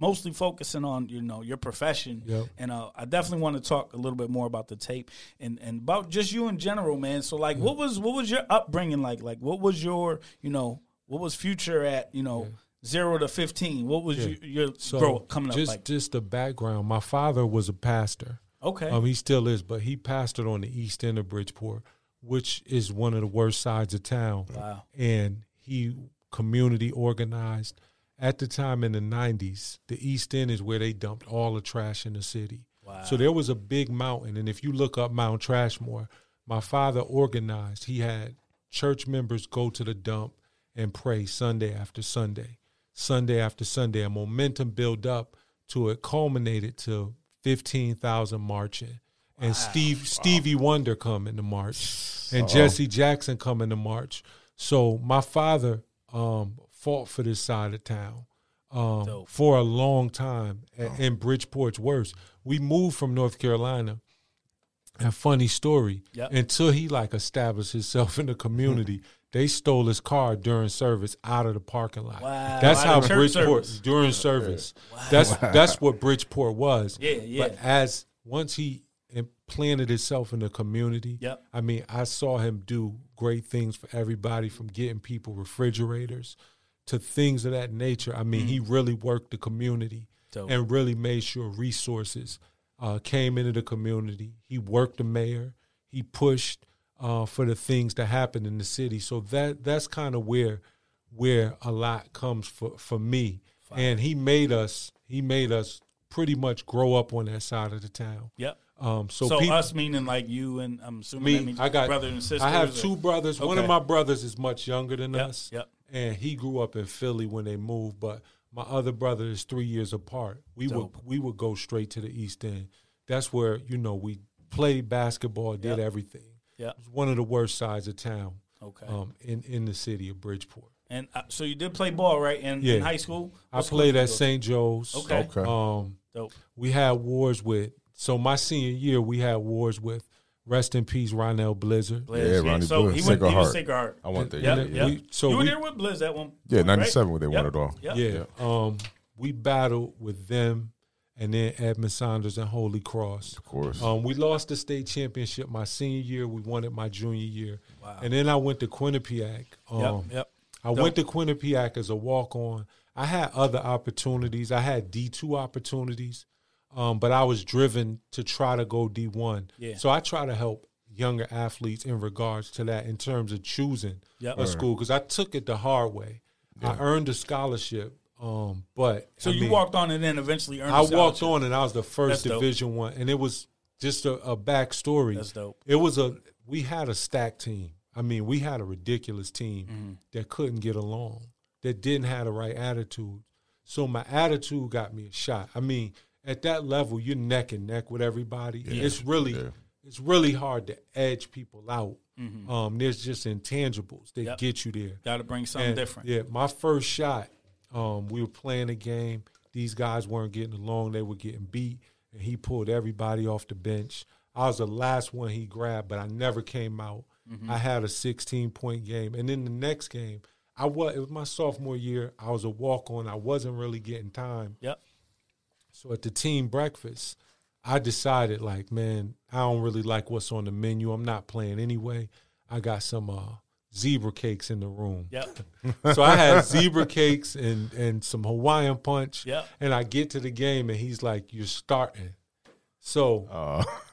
mostly focusing on you know your profession, Yep. and uh, I definitely want to talk a little bit more about the tape and and about just you in general, man. So like, what was what was your upbringing like? Like, what was your you know what was future at you know zero to fifteen? What was your, your So grow coming up just like? just the background. My father was a pastor. Okay, Um, he still is, but he pastored on the east end of Bridgeport, which is one of the worst sides of town. Wow. And he community organized. At the time in the '90s, the East End is where they dumped all the trash in the city. Wow. So there was a big mountain, and if you look up Mount Trashmore, my father organized. He had church members go to the dump and pray Sunday after Sunday, Sunday after Sunday. A momentum built up to it culminated to fifteen thousand marching, and Steve Stevie Wonder coming to march, and Jesse Jackson coming to march. So my father um, fought for this side of town um, for a long time, a- and Bridgeport's worse. We moved from North Carolina And funny story. Yep. Until he like established himself in the community, they stole his car during service out of the parking lot. Wow. That's Out how Bridgeport service. during service. That's that's what Bridgeport was. Yeah, yeah. But as once he implanted himself in the community, Yep. I mean, I saw him do great things for everybody from getting people refrigerators to things of that nature. I mean, he really worked the community Mm. Dope. and really made sure resources uh, came into the community. He worked the mayor. He pushed uh, for the things to happen in the city. So that that's kind of where where a lot comes for for me. And he made us he made us pretty much grow up on that side of the town. Yep. Um, so So, peop- us meaning like you and I'm assuming me, I got brothers and sisters. I have or- two brothers. One of my brothers is much younger than Yep, us. yep. And he grew up in Philly when they moved, but my other brother is three years apart. We Dope. would we would go straight to the East End. That's where you know we played basketball, did Yep. everything. Yep. It was one of the worst sides of town. Okay. Um, in in the city of Bridgeport. And uh, so you did play ball, right? In, Yeah. in high school. I What school played at? St. Joe's. Okay. Okay. Um, Dope. we had wars with. So my senior year, we had wars with. Rest in peace, Ronell Blizzard. Blizz, Yeah, Ronnie So Blizz, he went. Sacred He Heart. Sacred Heart. I went there. Yep, yeah, yep. yeah. We- so you were we- there with Blizz at one. Yeah, point, 97 right? when they Yep. won it all. Yep. Yeah. Um, we battled with them and then Edmund Saunders and Holy Cross. Of course. Um, we lost the state championship my senior year. We won it my junior year. Wow. And then I went to Quinnipiac. Um, Yep. Yep. I went to Quinnipiac as a walk on. I had other opportunities. I had D2 opportunities, um, but I was driven to try to go D1. Yeah. So I try to help younger athletes in regards to that in terms of choosing Yep. a school because I took it the hard way. I earned a scholarship, um, but So I you mean, walked on and then eventually earned. I a walked on and I was the first That's dope. Division One, and it was just a, a backstory. That's dope. It was a we had a stacked team. I mean, we had a ridiculous team Mm-hmm. that couldn't get along, that didn't have the right attitude. So my attitude got me a shot. I mean, at that level, you're neck and neck with everybody. It's really Yeah. it's really hard to edge people out. Um, there's just intangibles that Mm-hmm. Yep. get you there. Got to bring something And, different. Yeah, my first shot, um, we were playing a game. These guys weren't getting along. They were getting beat, and he pulled everybody off the bench. I was the last one he grabbed, but I never came out. Mm-hmm. I had a 16 point game, and then the next game, I was it was my sophomore year. I was a walk on. I wasn't really getting time. Yep. So at the team breakfast, I decided like, man, I don't really like what's on the menu. I'm not playing anyway. I got some uh, zebra cakes in the room. Yep. So I had zebra cakes and and some Hawaiian punch. Yep. And I get to the game and he's like, "You're starting." So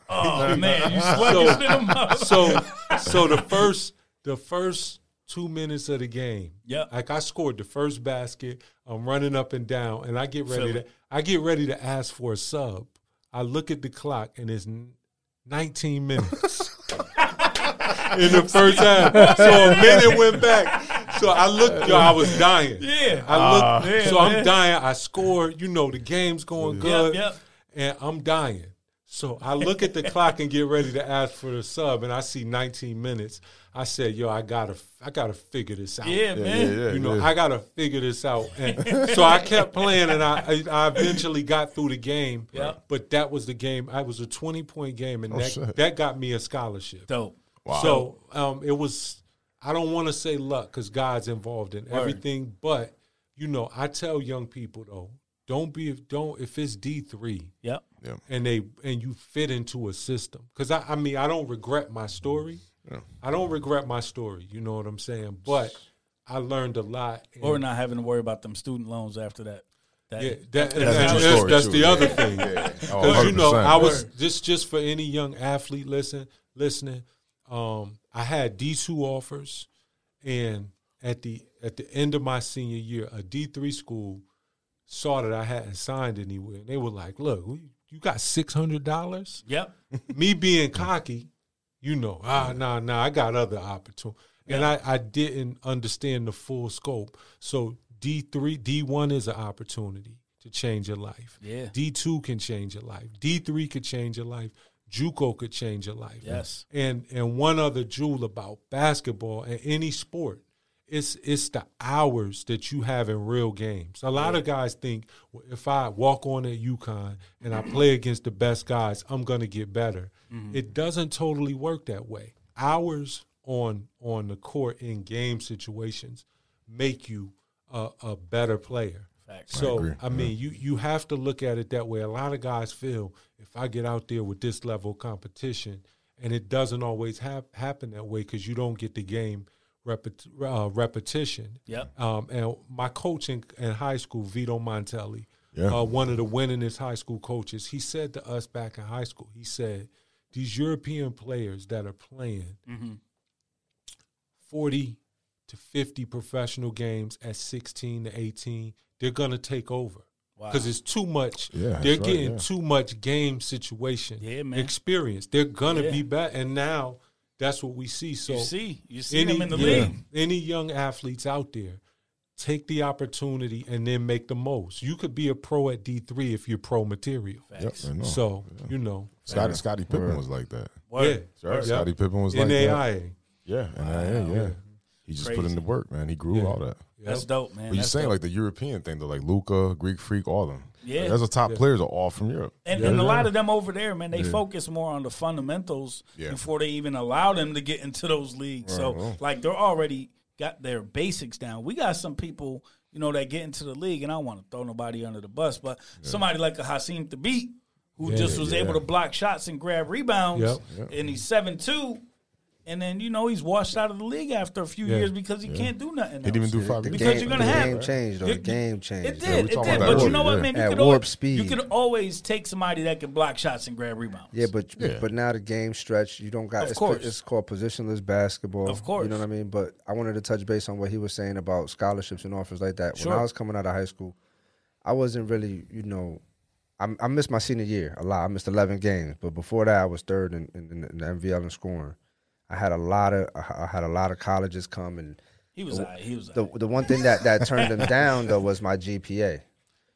Oh man, you slugged it in so so the first the first two minutes of the game. Yeah. Like I scored the first basket. I'm running up and down, and I get ready to. I get ready to ask for a sub. I look at the clock and it's 19 minutes. In the first half, so a minute went back. So I looked, yo, I was dying. Yeah. I look, ah. yeah, so I'm man. dying. I scored. You know, the game's going good, yep. and I'm dying. So I look at the clock and get ready to ask for the sub, and I see 19 minutes. I said, "Yo, I gotta, I gotta figure this out." Yeah, man. yeah, you know, yeah. I gotta figure this out. And so I kept playing, and I, I, I eventually got through the game. Yeah. But that was the game. I was a 20 point game, and that shit. that got me a scholarship. Dope. Wow. So um, it was. I don't want to say luck because God's involved in everything, but you know, I tell young people though, don't be don't if it's D three Yep. And they and you fit into a system because I, I mean I don't regret my story. I don't regret my story. You know what I'm saying? But I learned a lot. Or not having to worry about them student loans after that. That, yeah, that, that's and that's, that's, that's the other thing. Yeah. Oh, Because you know, I was just just for any young athlete listen listening. Um, I had D two offers, and at the at the end of my senior year, a D three school saw that I hadn't signed anywhere, and they were like, "Look, we, you got six hundred dollars." Yep. Me being cocky, you know, ah, nah, nah, I got other opportunities, and I I didn't understand the full scope. So D three, D one is an opportunity to change your life. Yeah. D two can change your life. D three could change your life. JUCO could change your life. Yes. And and one other jewel about basketball and any sport It's it's the hours that you have in real games. A lot of guys think well, if I walk on at UConn and I play against the best guys, I'm gonna get better. Mm-hmm. It doesn't totally work that way. Hours on on the court in game situations make you a, a better player. Facts. So agree. I, mean, you you have to look at it that way. A lot of guys feel if I get out there with this level of competition, and it doesn't always hap- happen that way because you don't get the game repet- uh, repetition. Yep. Um, and my coach in, in high school, Vito Montelli, Yeah. uh, one of the winningest high school coaches, he said to us back in high school, he said, "These European players that are playing Mm-hmm. forty to fifty professional games at sixteen to eighteen, they're gonna take over." Because it's too much. Yeah, they're right, getting yeah. too much game situation Yeah, man. experience. They're gonna Yeah. be better, and now that's what we see. So you see, you see them in the yeah, league. Any young athletes out there, take the opportunity and then make the most. You could be a pro at D three if you're pro material. Yep, I know. So you know, Scotty Scottie Pippen was like that. Word. yeah, Right? Yep. Scottie Pippen was like that. NAIA. Yeah, and yeah, yeah. He just put in the work, man. He grew Yeah. all that. That's dope, man. But you're saying dope. like the European thing, though, like Luka, Greek Freak, all of them. Yeah. That's the top players are all from Europe. And, Yeah. and a lot of them over there, man, they focus more on the fundamentals Yeah. before they even allow them to get into those leagues. so, Right, right. like, they're already got their basics down. We got some people, you know, that get into the league, and I don't want to throw nobody under the bus, but somebody like a Hasheem Thabeet, who Yeah, just was yeah. able to block shots and grab rebounds, Yep. Yep. and he's seven two. And then you know he's washed out of the league after a few Yeah. years because he can't do nothing. He didn't even do five The. Because game, you're gonna the have- game changed, though. The game changed. It Yeah, did, we it talking did. about But that you know what, earlier, man? You At could warp always, speed. You could always take somebody that can block shots and grab rebounds. Yeah, but Yeah. but now the game stretch, you don't got. Of it's, course. it's called positionless basketball. Of course. you know what I mean. But I wanted to touch base on what he was saying about scholarships and offers like that. Sure. When I was coming out of high school, I wasn't really, you know, I, I missed my senior year a lot. I missed eleven games, but before that, I was third in, in, in the MVL in scoring. I had a lot of I had a lot of colleges come and He was, all right, he was. the all right. the one thing that that turned them down though was my GPA.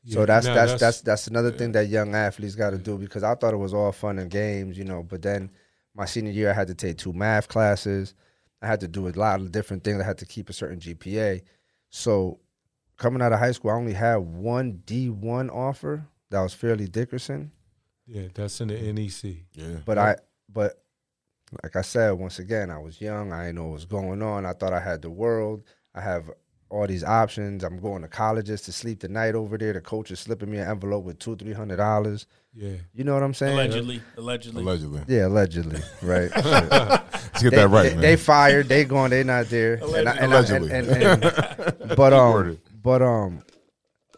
So Yeah, that's no, that's that's- that's that's another thing that young athletes got to do because I thought it was all fun and games, you know. But then my senior year, I had to take two math classes. I had to do a lot of different things. I had to keep a certain GPA. So coming out of high school, I only had one D one offer that was Fairleigh Dickinson. Yeah, that's in the NEC. Yeah. But I, but like I said, once again, I was young. I didn't know what was going on. I thought I had the world. I have all these options. I'm going to colleges to sleep the night over there. The coach is slipping me an envelope with two, three hundred dollars. Yeah, You know what I'm saying? allegedly, allegedly. Allegedly. Yeah, allegedly, right? Let's get they, that right, they, man. they fired. They gone. They not there. And I- and I- Allegedly. and- and- and- but um, but um,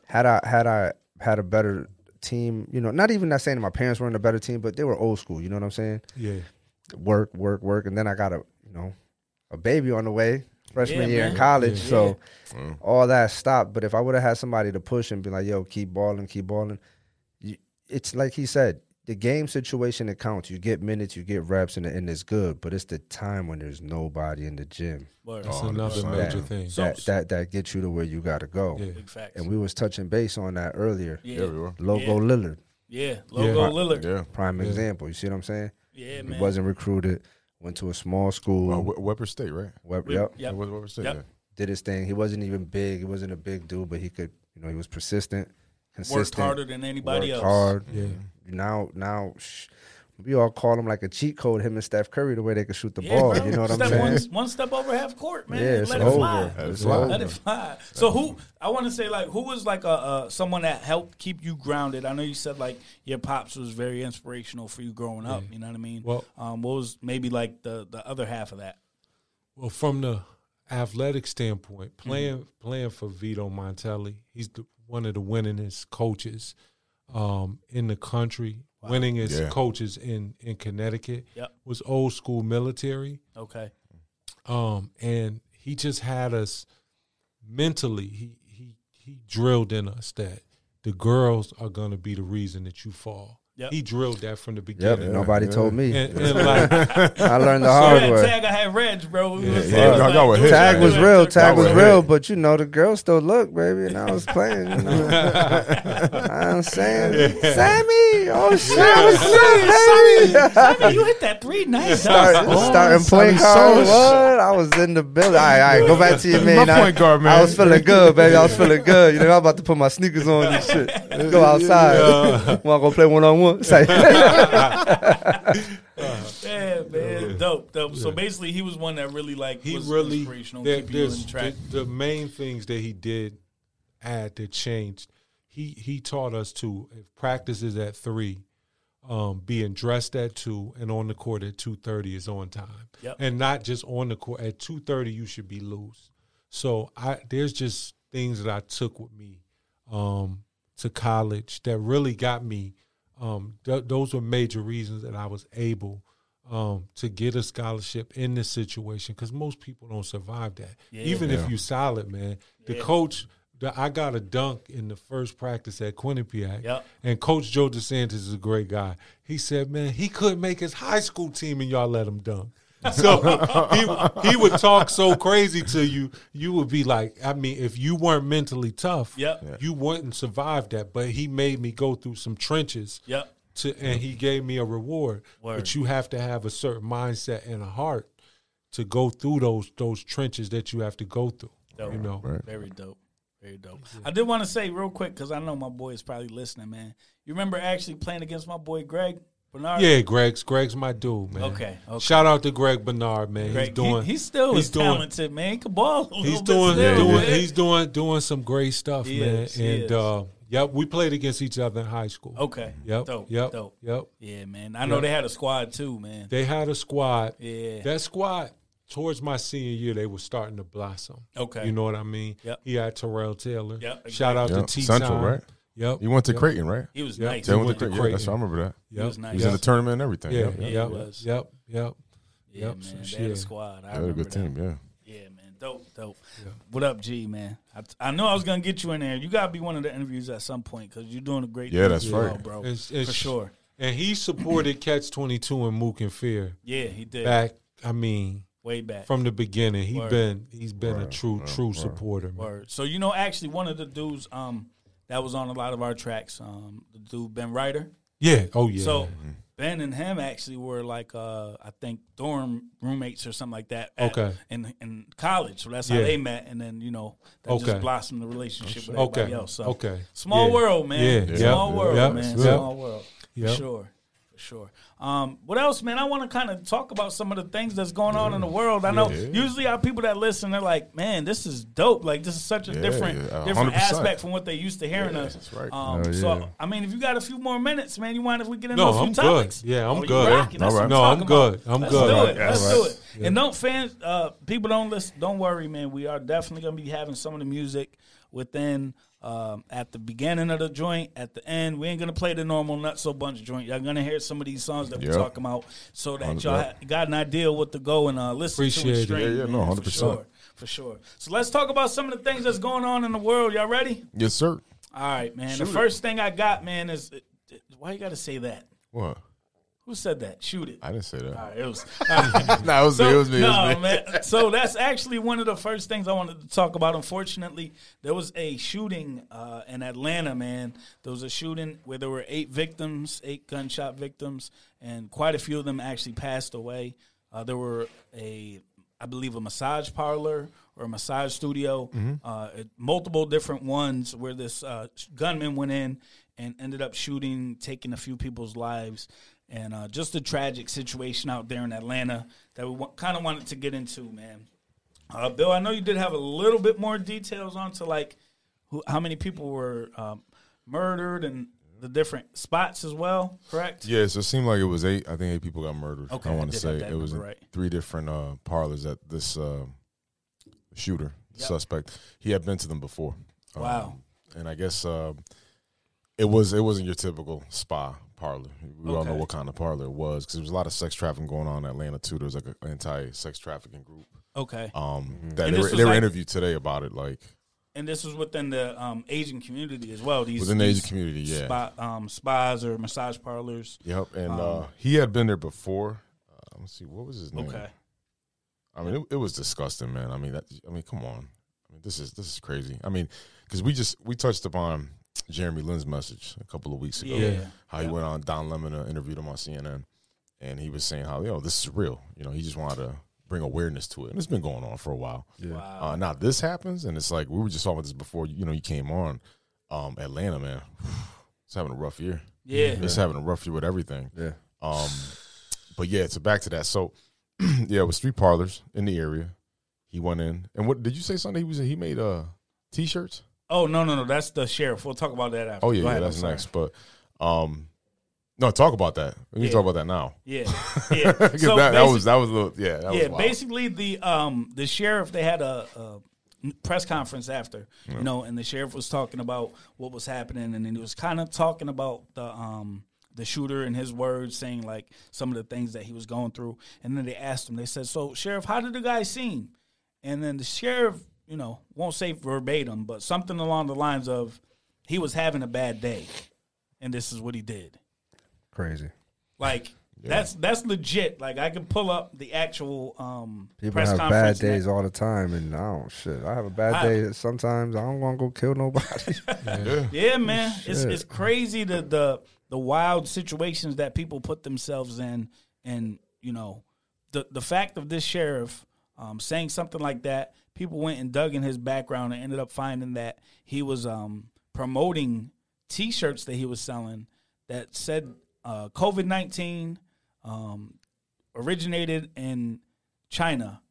had I had I had a better team, you know, not even that saying my parents weren't a better team, but they were old school. You know what I'm saying? yeah, work, work, work, and then I got a you know a baby on the way freshman Yeah, year man. in college. Yeah. So all that stopped. But if I would have had somebody to push and be like, "Yo, keep balling, keep balling," you, it's like he said. The game situation it counts. You get minutes, you get reps, and, and it's good. But it's the time when there's nobody in the gym Word. that's Oh, another 100%. major thing. So- that that that gets you to where you got to go. Yeah. Big facts. And we was touching base on that earlier. yeah, Yeah, we were. Logo Yeah. Lillard, yeah. Logo Yeah. Lillard. Yeah. prime example. You see what I'm saying? Yeah, He man. wasn't recruited. Went to a small school. We- Weber State, right? Web- We- yep. Yep. It was Weber State. Yep. Yeah. did his thing. He wasn't even big. He wasn't a big dude, but he could, you know, he was persistent, consistent, Worked harder than anybody worked else. hard. Yeah. Now, now, sh- we all call him like a cheat code. Him and Steph Curry, the way they could shoot the Yeah, ball. bro. You know what I'm saying? One, one step over half court, man. Yeah, it's Let over. it fly. Let it It's fly. over. It fly. So who? I want to say like who was like a uh, someone that helped keep you grounded. I know you said like your pops was very inspirational for you growing up. You know what I mean? Well- um, what was maybe like the the other half of that? Well, from the athletic standpoint, playing playing for Vito Montelli, he's the, one of the winningest coaches um, in the country. Winningest Yeah. coaches in in Connecticut. Yep. Was old school military. Okay. um, and he just had us mentally. He he he drilled in us that the girls are going to be the reason that you fall. Yep. He drilled that from the Yep. beginning. Nobody told me. And, and like, I learned the hard that way. tag I had Reg, bro. We was- yeah, it was I got what Tag Yeah, was yeah. real. Tag was was real, hit. but you know the girls still look, baby, and I was playing. You know? I'm saying, Sammy, oh shit, what's up, baby? Sammy, you hit that three nice. Start, starting point guard. What? I was in the building. All right, all right, go back to your man. My I- point guard, man. I was feeling good, baby. I was feeling good. You know, I'm about to put my sneakers on and shit. Go outside. Want to go play one on one? Say, Yeah, man, dope, dope. So basically, he was one that really like he was really inspirational, there- keep you there's in track. The, the main things that he did add that changed. He he taught us to if practice is at three, um, being dressed at two and on the court at two thirty is on time, Yep. and not just on the court at two thirty you should be loose. So I there's just things that I took with me um, to college that really got me. Um, th- those were major reasons that I was able um, to get a scholarship in this situation because most people don't survive that. Even if you solid, man. The coach, the, I got a dunk in the first practice at Quinnipiac, Yep. and Coach Joe DeSantis is a great guy. He said, "Man, he couldn't make his high school team, and y'all let him dunk." So he he would talk so crazy to you, you would be like, I mean, if you weren't mentally tough, Yep. you wouldn't survive that. But he made me go through some trenches Yep. to and he gave me a reward. Word. But you have to have a certain mindset and a heart to go through those those trenches that you have to go through. Dope. You know, Very dope. Very dope. I did want to say real quick because I know my boy is probably listening, man. You remember actually playing against my boy Greg Bernard? yeah, Greg's Greg's my dude, man. Okay, okay. Shout out to Greg Bernard, man. Greg, he's doing. he, he still he's is doing- talented, man. He can ball. A He's little bit doing, still, doing he's doing doing some great stuff, He man. is, he and is. uh yep, we played against each other in high school. Okay. Yep. Dope. Yep. Dope. Yep. Yeah, man. I know Yep. they had a squad too, man. They had a squad. Yeah. That squad towards my senior year, they were starting to blossom. Okay. You know what I mean? Yep. He had Terrell Taylor. Yep, Shout out Yep. to T Central, right? Yep. He went to Yep. Creighton, right? He was Yep. nice. They He went went to to Creighton. Yeah, that's Creighton. I remember that. He was nice. He was in the tournament and everything. Yeah, Yeah, Yeah, he yep, was. yep, yep. Yeah, Yep, man. some They had a squad. I They had a good that. team. Yeah. Yeah, man. Dope, dope. What up, G, man? I, I know I was gonna get you in there. You gotta be one of the interviews at some point because you're doing a great. Yeah, job, that's right. bro. It's- it's- for sure. And he supported Catch 22 and Mook and Fair Yeah, he did. back, I mean, way back. from the beginning. He Word. been he's been a true word, true word. supporter. Word. So you know, actually, one of the dudes um that was on a lot of our tracks, um, the dude Ben Ryder. Yeah. Oh yeah. So Ben and him actually were like uh I think dorm roommates or something like that. at- Okay. In in college, so that's how Yeah. they met, and then you know that Okay. just blossomed the relationship with Okay. everybody else. So Okay. small Yeah. world, man. Yeah. Small world, Yep. man. Yep. Small world. For Yep. sure. For sure. Um, what else, man? I want to kind of talk about some of the things that's going on in the world. I know usually our people that listen, they're like, "Man, this is dope! Like this is such a Yeah, different, yeah, different aspect from what they used to hearing Yeah, us." that's right. Um, Oh, So. I mean, if you got a few more minutes, man, you mind if we get into No, a few I'm good. topics? Yeah, I'm Oh, you good. rocking. That's All what right. No, talking I'm good. about. I'm Let's good. Do All it. right. Let's All do right. it. And don't fans, uh, people don't listen. Don't worry, man. We are definitely gonna be having some of the music within um, at the beginning of the joint, at the end. We ain't gonna play the normal Nutso Bunch joint. Y'all gonna hear some of these songs that we're talking about, so that Hundred- y'all ha- got an idea what to go and uh, listen to Appreciate and it. Yeah, yeah, no, 100%. For sure, for sure. So let's talk about some of the things that's going on in the world. Y'all ready? Yes, sir. All right, man. Shoot the it. first thing I got, man, is why you got to say that? What? Who said that? Shoot it. I didn't say that. Right, it was. nah, it was me. It was me. It no, was me. man. So that's actually one of the first things I wanted to talk about. Unfortunately, there was a shooting uh, in Atlanta, man. There was a shooting where there were eight victims, eight gunshot victims, and quite a few of them actually passed away. Uh, there were a, I believe, a massage parlor or a massage studio, uh, at multiple different ones where this uh, gunman went in and ended up shooting, taking a few people's lives and uh, just a tragic situation out there in Atlanta that we w- kind of wanted to get into, man. Uh, Bill, I know you did have a little bit more details onto like who, how many people were um, murdered and the different spots as well, correct? Yeah, so it seemed like it was eight. I think eight people got murdered. Okay, I I want to say it was right. three different uh, parlors that this uh, shooter, Yep. suspect, he had been to them before. Wow. Um, and I guess uh, it was it wasn't your typical spa parlor. We all know what kind of parlor it was because there was a lot of sex trafficking going on in Atlanta too. There was like an anti sex trafficking group Okay. um, that And they were, was they were interviewed today about it. Like, And this was within the um, Asian community as well. These Within the Asian community, yeah. spa, um, spas or massage parlors. Yep, and Um, uh, he had been there before. Uh, let's see, what was his name? Okay, I mean, it, it was disgusting, man. I mean, that, I mean, come on. I mean, this is this is crazy. I mean, because we just we touched upon Jeremy Lin's message a couple of weeks ago. Yeah. How he went on Don Lemon uh, interviewed him on CNN, and he was saying how you know this is real. You know, he just wanted to bring awareness to it, and it's been going on for a while. wow. Uh, now this happens, and it's like we were just talking about this before. You know, you came on. Um, Atlanta, man, it's having a rough year. yeah, It's having a rough year with everything. Yeah. Um, but yeah, so back to that. So yeah, it was three parlors in the area. He went in, and what did you say? Sunday he was he made uh t-shirts. Oh no, no, no. That's the sheriff. We'll talk about that after. Oh yeah, Go yeah ahead, that's next. But um, no, talk about that. We can Yeah. talk about that now. Yeah, yeah. so that, that was that was a little yeah. That yeah, basically the um the sheriff they had a, a press conference after you know, and the sheriff was talking about what was happening, and then he was kind of talking about the um the shooter and his words, saying like some of the things that he was going through, and then they asked him, they said, "So sheriff, how did the guy seem?" And then the sheriff, you know, won't say verbatim, but something along the lines of, "He was having a bad day, and this is what he did." Crazy. Like that's that's legit. Like I can pull up the actual um People press have bad days all the time, and I don't shit. I have a bad I- day sometimes. I don't want to go kill nobody. yeah, man, it's it's crazy the the the wild situations that people put themselves in, and you know the the fact of this sheriff um, saying something like that. People went and dug in his background and ended up finding that he was um, promoting T-shirts that he was selling that said uh, COVID nineteen um, originated in China,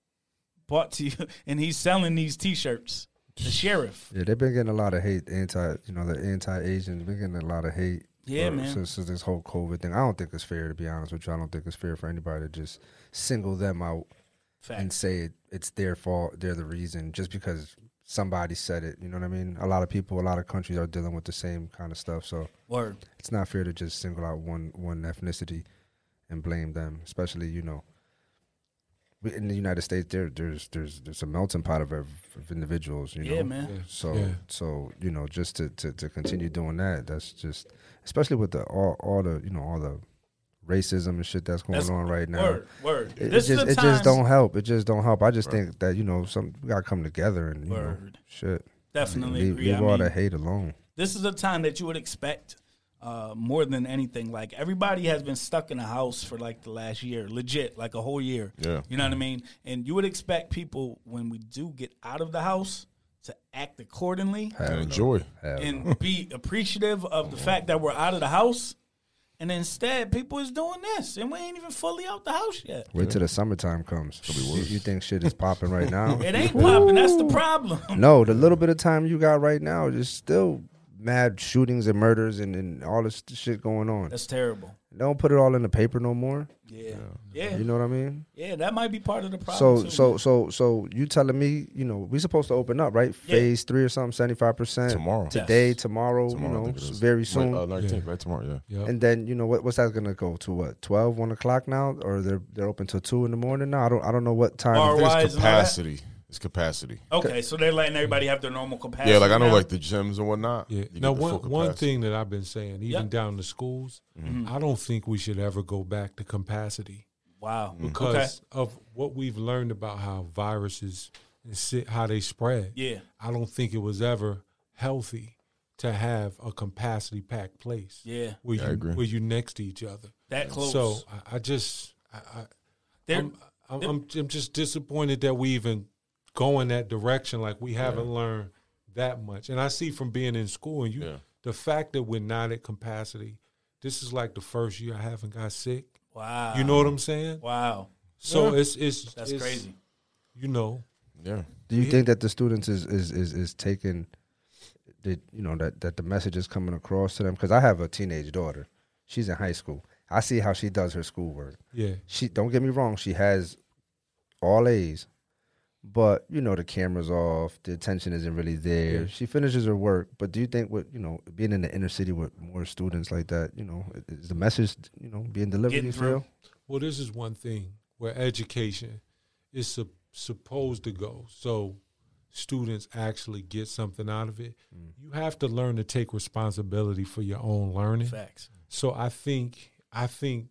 bought to you, and he's selling these T-shirts. The sheriff. yeah, they've been getting a lot of hate. Anti, you know, the anti-Asians been getting a lot of hate. Yeah, for- man. Since, since this whole COVID thing, I don't think it's fair to be honest with you. I don't think it's fair for anybody to just single them out and say it, it's their fault, they're the reason, just because somebody said it. You know what I mean? A lot of people, a lot of countries are dealing with the same kind of stuff. So Word. it's not fair to just single out one one ethnicity and blame them, especially you know. In the United States, there there's there's there's a melting pot of, of individuals. You know, Yeah, man. So Yeah. so you know, just to, to, to continue doing that, that's just especially with the all all the you know all the racism and shit that's going That's- on right now. Word, word. It, it this just the it just don't help. It just don't help. I just think that you know some we gotta come together and you know shit. Definitely leave, agree. leave I all mean, the hate alone. this is a time that you would expect uh, more than anything. Like everybody has been stuck in a house for like the last year, legit, like a whole year. Yeah. You know what I mean? And you would expect people when we do get out of the house to act accordingly and enjoy. And be appreciative of the fact that we're out of the house. And instead, people is doing this, and we ain't even fully out the house yet. Wait till the summertime comes. You, you think shit is popping right now? It ain't popping. That's the problem. No, the little bit of time you got right now is still mad shootings and murders and, and all this shit going on. That's terrible. Don't put it all in the paper no more. Yeah, yeah, You know what I mean? yeah. That might be part of the So problem. too, so man. so so you telling me, you know, we supposed to open up, right? Yeah. Phase three or something, seventy five percent Tomorrow. Today, Yes. tomorrow, Tomorrow, you know, think it is. very Wait, soon. uh, 19th, right? Tomorrow, yeah. Yep. and then you know what? What's that gonna go to? What 12, 1 o'clock now, or they're they're open till two in the morning now? I don't I don't know what time. Bar I think Wise it's and all that? Capacity. It's capacity. okay, so they're letting everybody have their normal capacity. Yeah, like I know, now? like the gyms and whatnot. Yeah. you Now, one one thing that I've been saying, even Yep. down to schools, Mm-hmm. I don't think we should ever go back to capacity wow, Mm-hmm. because okay, of what we've learned about how viruses and how they spread. yeah, I don't think it was ever healthy to have a capacity packed place yeah, where Yeah, I you agree. where you next to each other. that close. So I, I just I, I, They're- I'm, I'm, I'm I'm just disappointed that we even go in that direction. Like we haven't learned that much. And I see from being in school and you, Yeah. the fact that we're not at capacity. This is like the first year I haven't got sick. wow, You know what I'm saying? Wow, So Yeah. it's it's that's it's, crazy. You know, Yeah. Do you think that the students is is is, is taking the you know that that the message is coming across to them? Because I have a teenage daughter. She's in high school. I see how she does her schoolwork. yeah. She don't get me wrong. She has all A's, but you know the camera's off. The attention isn't really there. Yeah. She finishes her work. But do you think with you know being in the inner city with more students like that, you know, is the message you know being delivered? Getting you through. feel? Well, this is one thing where education is sup- supposed to go. So students actually get something out of it, Mm. you have to learn to take responsibility for your own learning. Facts. So I think I think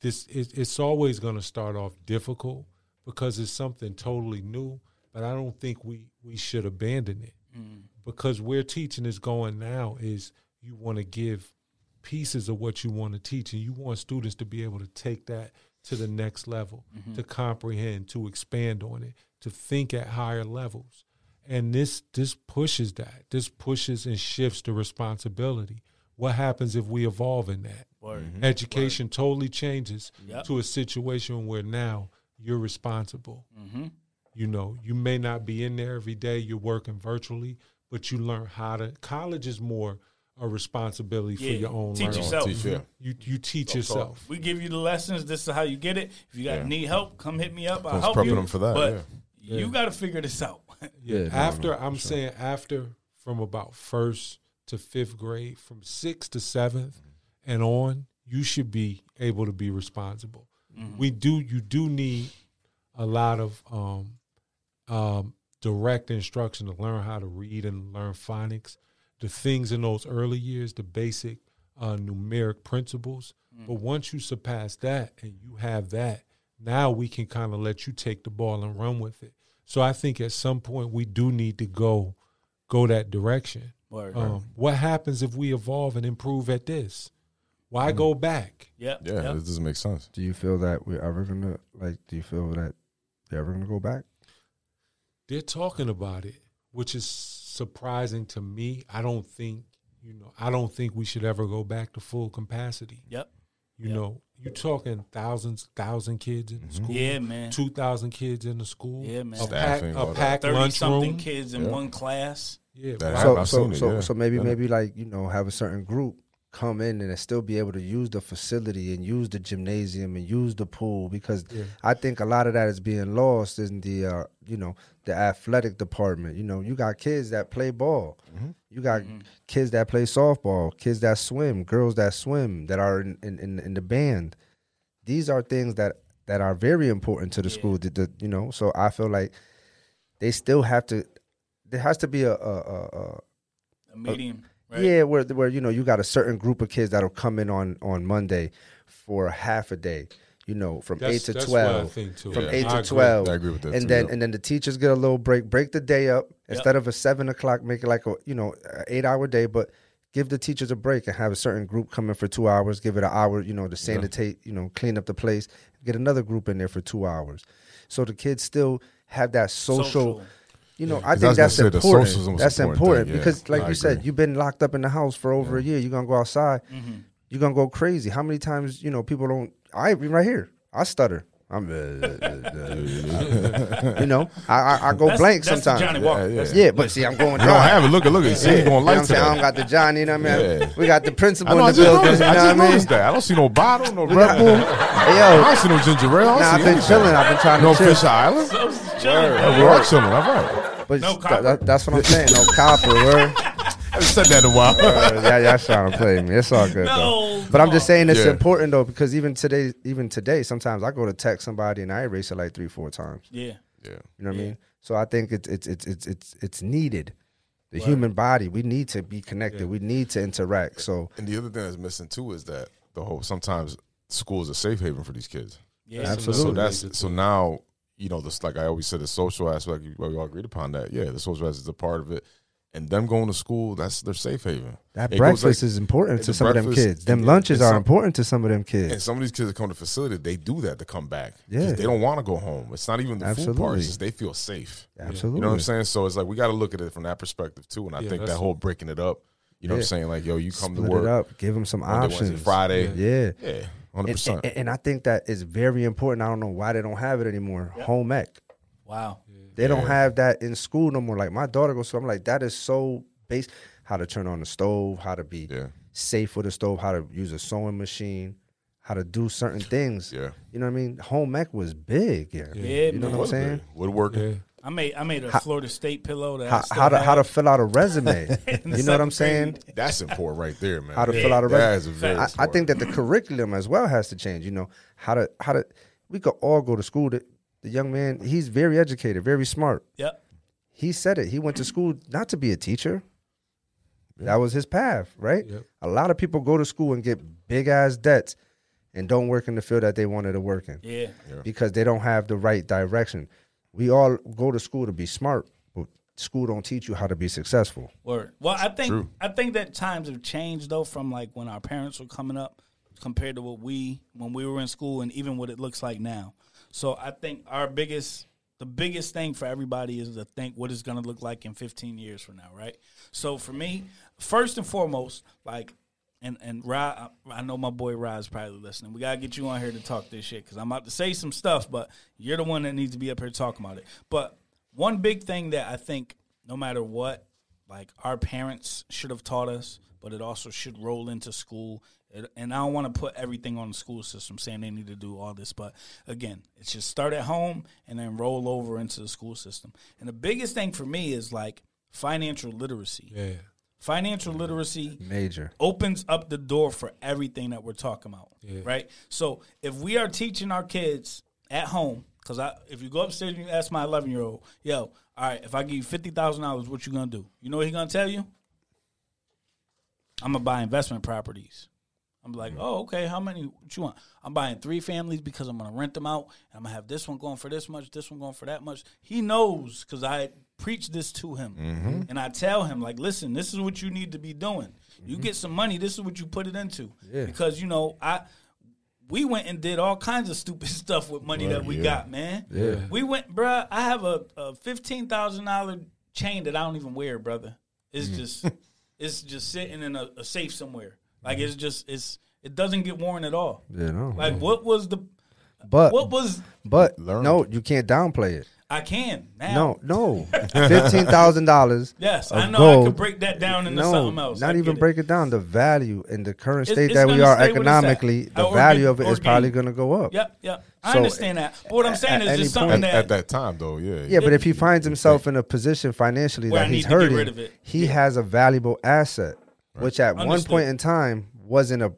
this it, it's always going to start off difficult because it's something totally new. But I don't think we we should abandon it mm. because where teaching is going now is you want to give pieces of what you want to teach, and you want students to be able to take that to the next level, mm-hmm. to comprehend, to expand on it, to think at higher levels. And this this pushes that. This pushes and shifts the responsibility. What happens if we evolve in that? Word. Mm-hmm. Education totally changes Yep. to a situation where now you're responsible. Mm-hmm. You know, you may not be in there every day, you're working virtually, but you learn how to. College is more a responsibility for your own Teach learning. yourself. Teach, yeah. You you teach yourself. We give you the lessons. This is how you get it. If you got Yeah. need help, come hit me up. I'll Just help prepping you. them for that, But yeah. you got to figure this out. Yeah. Yeah, no, after I'm saying after from about first to fifth grade, from sixth to seventh and on, you should be able to be responsible. We do you do need a lot of um, um, direct instruction to learn how to read and learn phonics, the things in those early years, the basic uh, numeric principles. But once you surpass that and you have that, now we can kind of let you take the ball and run with it. So I think at some point we do need to go go that direction. Word. Um, what happens if we evolve and improve at this? Why mm. go back? Yep. Yeah, yep. this doesn't make sense. Do you feel that we're ever gonna like? Do you feel that they're ever gonna go back? They're talking about it, which is surprising to me. I don't think you know. I don't think we should ever go back to full capacity. Yep. You Yep. know, you're talking thousands, thousand kids in the mm-hmm. school. Yeah, man. Two thousand kids in the school. Yeah, man. A pack, Staffing, all a that. packed Thirty something lunchroom. kids in Yeah. one class. Yeah, That So so seen it, so yeah. so maybe Yeah. maybe like you know have a certain group come in and still be able to use the facility and use the gymnasium and use the pool because I think a lot of that is being lost in the uh, you know the athletic department. You know, you got kids that play ball, you got kids that play softball, kids that swim, girls that swim that are in in, in, in the band. These are things that that are very important to the school. The, the, you know, so I feel like they still have to. There has to be a, a, a, a A medium. Right? yeah, where where you know you got a certain group of kids that'll come in on on Monday for half a day. You know, from That's- eight to that's what I twelve. think, too. From Yeah. eight I to agree. twelve. I agree with that, And too, then yeah. and then the teachers get a little break. Break the day up instead of a seven o'clock. Make it like a you know a eight hour day, but give the teachers a break and have a certain group come in for two hours. Give it an hour, you know, to sanitate, you know, clean up the place. Get another group in there for two hours, so the kids still have that social. Social. You know, I 'Cause I think that's gonna say the important. social's the most That's important important thing, yeah. because, like I you said, you've been locked up in the house for over a year. You're gonna go outside. Mm-hmm. You're gonna go crazy. How many times you know people don't? I right here. I stutter. I'm, uh, uh, uh, you know, I I, I go That's, blank that's sometimes. Johnnie Walker. Yeah, That's- Yeah, but see, I'm going You don't have it. Look at look at. See, you You going know what I'm saying? I don't got the Johnny. You know what I mean? Yeah. We got the I principal know. I in just the building. noticed. You I just what I mean? that. I don't see no bottle, no Red Bull. Hey, I don't see no ginger ale. Nah, I've been chilling. I've been trying to No. Fish Island. So it's chilling. We are chilling. All right. But No th- copper. that- that's what I'm saying. No copper. Word. I haven't said that in a while. Uh, yeah, y'all trying to play me. It's all good No, though. But I'm just saying it's Yeah. important though because even today, even today, sometimes I go to text somebody and I erase it like three, four times. Yeah. Yeah. You know what I mean? So I think it's it's it's it's it's it's needed. The human body, we need to be connected. We need to interact. So And the other thing that's missing too is that the whole sometimes school is a safe haven for these kids. Yeah. Absolutely. So that's so now you know this like I always said the social aspect. We all agreed upon that. Yeah, the social aspect is a part of it. And them going to school, that's their safe haven. that It breakfast like- is important to some of them kids. Them and- lunches and are important to some of them kids. And some of these kids that come to the facility, they do that to come back. Yeah. They don't want to go home. It's not even the food part. Absolutely. It's just they feel safe. Absolutely. You know what I'm saying? So it's like we got to look at it from that perspective too. And I Yeah, think that whole breaking it up, you know what I'm saying? Like, yo, you come Split to work it up. Give them some Monday, Wednesday, options. Friday. Yeah. Yeah, hundred And, percent. and, and I think that is very important. I don't know why they don't have it anymore. Home ec. Wow. They don't have that in school no more. Like my daughter goes, so I'm like, that is so base. How to turn on the stove, how to be Yeah. safe with the stove, how to use a sewing machine, how to do certain things. Yeah. You know what I mean? Home ec was big. Yeah. Yeah, You know man. what I'm saying? Woodworking. Yeah. I made I made a Florida State pillow that How, still how to how to fill out a resume. You know what I'm saying? That's important right there, man. How to Yeah. fill out a resume. is a very I, I think that the curriculum as well has to change. You know how to how to we could all go to school. The, the young man, he's very educated, very smart. Yep. he said it. He went to school not to be a teacher. That was his path, right? Yep. A lot of people go to school and get big ass debts and don't work in the field that they wanted to work in Yeah. because they don't have the right direction. We all go to school to be smart, but school don't teach you how to be successful. Word. Well, I think True. I think that times have changed though from like when our parents were coming up compared to what we when we were in school and even what it looks like now. So I think our biggest the biggest thing for everybody is to think what it's going to look like in 15 years from now, right? So for me, first and foremost, like and and Rod, I know my boy Rod's probably listening. We gotta get you on here to talk this shit because I'm about to say some stuff, but you're the one that needs to be up here talking about it. But one big thing that I think, no matter what, like our parents should have taught us, but it also should roll into school. It- And I don't want to put everything on the school system saying they need to do all this, but again, it should start at home and then roll over into the school system. And the biggest thing for me is like financial literacy. Yeah. Financial literacy Major. opens up the door for everything that we're talking about, right? So if we are teaching our kids at home, because I, if you go upstairs and you ask my eleven year old, yo, all right, if I give you fifty thousand dollars, what you gonna do? You know what he gonna tell you? I'm gonna buy investment properties. I'm like, oh, okay. How many? What you want? I'm buying three families because I'm gonna rent them out. And I'm gonna have this one going for this much, this one going for that much. He knows because I preach this to him, mm-hmm. and I tell him like, listen, this is what you need to be doing. You mm-hmm. get some money. This is what you put it into. Because you know, I we went and did all kinds of stupid stuff with money that we got, man. Yeah. We went, bruh. I have a, a fifteen thousand dollar chain that I don't even wear, brother. It's mm. just it's just sitting in a, a safe somewhere. Like mm-hmm. it's just it's it doesn't get worn at all. You know. Like what was the But what was but Learned. no, you can't downplay it. I can now. No, no. Fifteen thousand dollars. Yes, of I know I could break that down into no, something else. Not I even get it. break it down. The value in the current It's- state it's that we are stay what it's at. economically, the Or value get- of it or is probably going to go up. Yep, yep. I So, understand that. But what I'm saying at is just something At, that at that time, though, yeah. Yeah, but if he finds himself in a position financially Where that I he's need to get hurting, rid of he has a valuable asset, which at one point in time wasn't a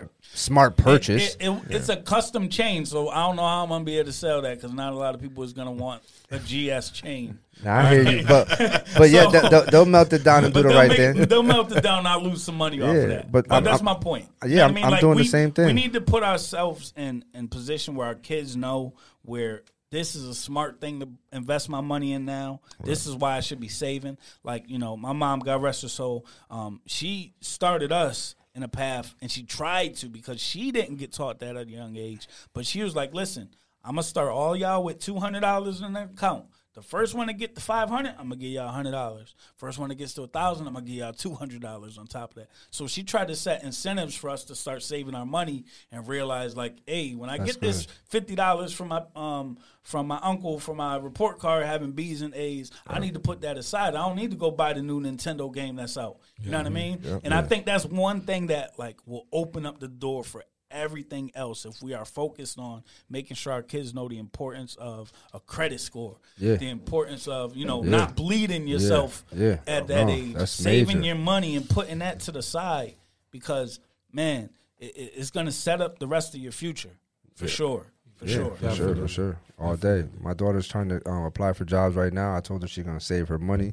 a smart purchase. It, it, It's a custom chain, so I don't know how I'm gonna be able to sell that because not a lot of people is gonna want a GS chain. Now, I hear you, but but yeah, So- they- they'll, they'll melt it down and do the right make- thing. They'll melt it down. and I'll lose some money off Yeah, of that. but But, I'm- that's I'm- my point. yeah, You know I'm- I'm doing the same thing. We need to put ourselves in in position where our kids know where this is a smart thing to invest my money in now. This is why I should be saving. Like you know, my mom, God rest her soul, um, she started us in a path, and she tried to because she didn't get taught that at a young age. But she was like, "Listen, I'm gonna start all y'all with two hundred dollars in an account." The first one to get to five hundred, I'm gonna give y'all hundred dollars. First one that gets to a thousand, I'm gonna give y'all two hundred dollars on top of that. So she tried to set incentives for us to start saving our money and realize, like, hey, when I get this fifty dollars from my um from my uncle for my report card having B's and A's, I need to put that aside. I don't need to go buy the new Nintendo game that's out. You know what I mean? and I think that's one thing that like will open up the door for everything else if we are focused on making sure our kids know the importance of a credit score Yeah. the importance of you know not bleeding yourself Yeah. at oh, that No, age saving major. your money and putting that to the side because man it, it- it's going to set up the rest of your future for sure for sure For sure, for sure. All day. My daughter's trying to um, apply for jobs right now. I told her she's gonna save her money,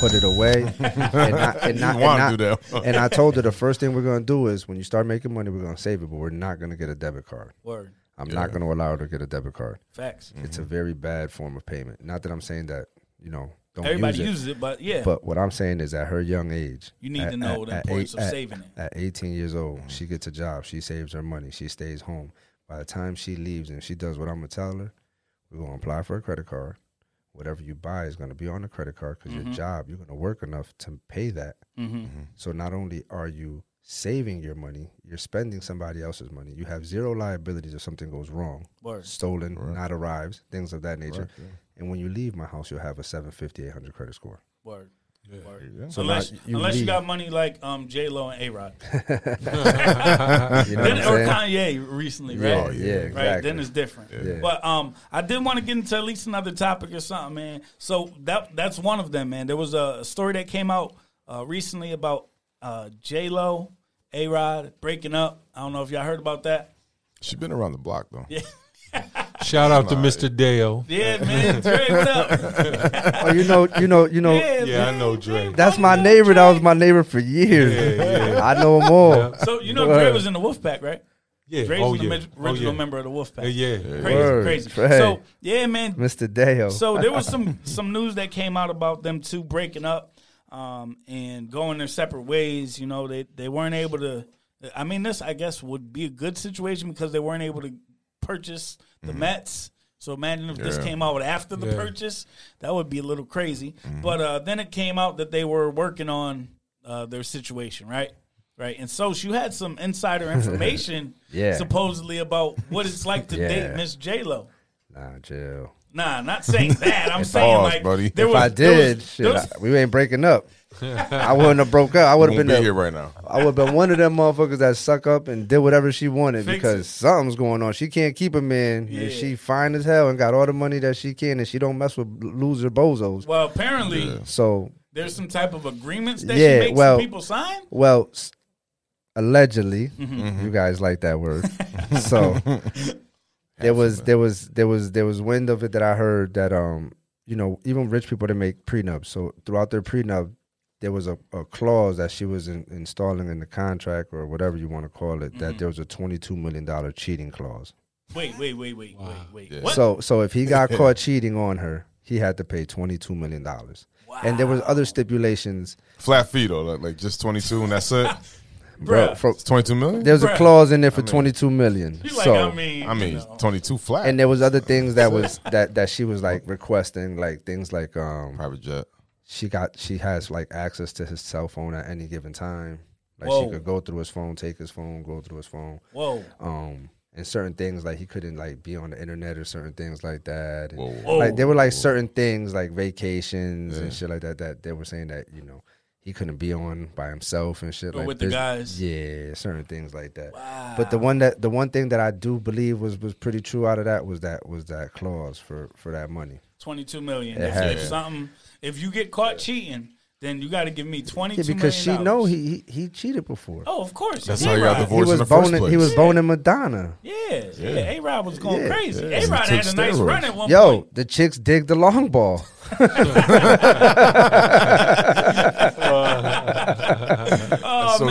put it away, and not, and not, and, not- and I told her the first thing we're gonna do is when you start making money, we're gonna save it, but we're not gonna get a debit card. word I'm not gonna allow her to get a debit card. facts It's a very bad form of payment. Not that I'm saying that you know don't everybody use it. uses it but yeah But what I'm saying is, at her young age, You need at- to know at- the importance eight- of at- saving it. At 18 years old, she gets a job. She saves her money. She stays home. By the time she leaves and she does what I'm gonna tell her, we're gonna apply for a credit card. Whatever you buy is gonna be on the credit card because Mm-hmm. your job, you're gonna work enough to pay that. So not only are you saving your money, you're spending somebody else's money. You have zero liabilities if something goes wrong, Word. stolen, not arrives, things of that nature. And when you leave my house, you'll have a 750, 800 credit score. word Word. So unless now you unless you got money like um J Lo and A Rod, You know what then, I'm or? Kanye recently, Yeah, right? yeah, Right. exactly. Then it's different. Yeah. But um, I did want to get into at least another topic or something, man. So that that's one of them, man. There was a story that came out uh, recently about uh, J Lo, A Rod breaking up. I don't know if y'all heard about that. She's been around the block though. Yeah. Shout out to Mr. Dale. Yeah, man. Dre, what up? Oh, you know, you know, you know. Yeah, Yeah, I know Dre. That's my neighbor. That was my neighbor for years. Yeah, yeah. I know him all. So you know Word. Dre was in the Wolfpack, right? Yeah. Dre's oh, the yeah. mid- Oh, original yeah. member of the Wolfpack. Yeah, yeah. Crazy, Word. crazy. Dre. So yeah, man. Mr. Dale. So there was some some news that came out about them two breaking up um, and going their separate ways. You know, they they weren't able to. I mean, this I guess would be a good situation because they weren't able to purchase the Mets. So imagine if this came out after the Yeah. purchase, that would be a little crazy. But uh, then it came out that they were working on uh, their situation, right? Right, and so you had some insider information, Yeah. supposedly about what it's like to Yeah. date Miss J Lo. nah, Jill. Nah, not saying that. I'm saying Pause, like buddy. there If was, I there did, was- shit, there was- I- we ain't breaking up. I wouldn't have broke up. I would Won't have be been here right now. I would have been one of them motherfuckers that suck up and did whatever she wanted Fix because it. something's going on. She can't keep a man, Yeah. and she fine as hell and got all the money that she can, and she don't mess with loser bozos. well, apparently So, there's some type of agreements that Yeah, she makes well- people sign. well, allegedly, Mm-hmm. you guys like that word. so there was there was there was there was wind of it that I heard that um you know even rich people they make prenups. So throughout their prenup, there was a, a clause that she was in, installing in the contract or whatever you want to call it Mm-hmm. that there was a twenty two million dollar cheating clause. Wait, wait, wait, wait, wait, wait. Yeah. What? So so if he got caught cheating on her, he had to pay twenty two million dollars. Wow. And there was other stipulations. Flat fee though, like, like just twenty two and that's it. Bro, Bruh. from, It's twenty two million. there's a clause in there for twenty two million. He's like, so I mean, I mean, you know. twenty two flat. and there was other things that was that that she was like requesting, like things like um private jet. She got she has like access to his cell phone at any given time. Like Whoa. she could go through his phone, take his phone, go through his phone. whoa, Um and certain things like he couldn't like be on the internet or certain things like that. And, Whoa. whoa. Like there were like certain things like vacations Yeah. and shit like that that they were saying that, you know, he couldn't be on by himself and shit Or like with the guys. Yeah, certain things like that. Wow. But the one that the one thing that I do believe was was pretty true out of that was that was that clause for for that money. 22 million. It If, had if something, if you get caught cheating, then you got to give me twenty. Yeah, because she know he, he he cheated before. Oh, of course. That's Yeah, how you got A-Rod. he divorced was in the first boning place. he was boning Madonna. Yeah, yeah. A Rod was going Yeah. crazy. Yeah. A Rod He had a nice steroids. run at one Yo, point. the chicks dig the long ball.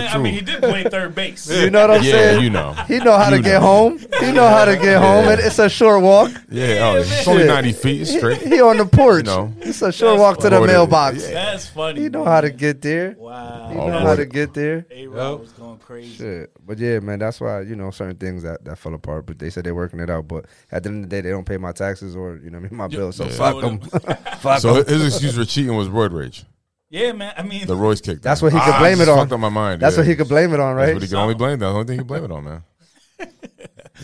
Oh so I mean, he did play third base. You know what I'm Yeah, saying? you know. He know how to You get home. He know how to get home. It, it's a short walk. Yeah, oh, it's only ninety feet it's He, straight. he on the porch. You know. It's a short That's walk to the funny. mailbox. Yeah. That's funny. He know man. how to get there. Wow. He Oh, know boy. how to get there. A Rod was going crazy. Shit. But yeah, man, that's why, you know, certain things that, that fell apart. But they said they're working it out. But at the end of the day, they don't pay my taxes or, you know, what I mean, my bills. So Yeah. fuck them. fuck So 'em. his excuse for cheating was roid rage. Yeah, man. I mean, The Royce kicked. That's what he could Ah, blame it just on. Fucked up my mind. That's yeah. what he could blame it on, That's right? what he can only blame. That's the only thing he can blame it on, man.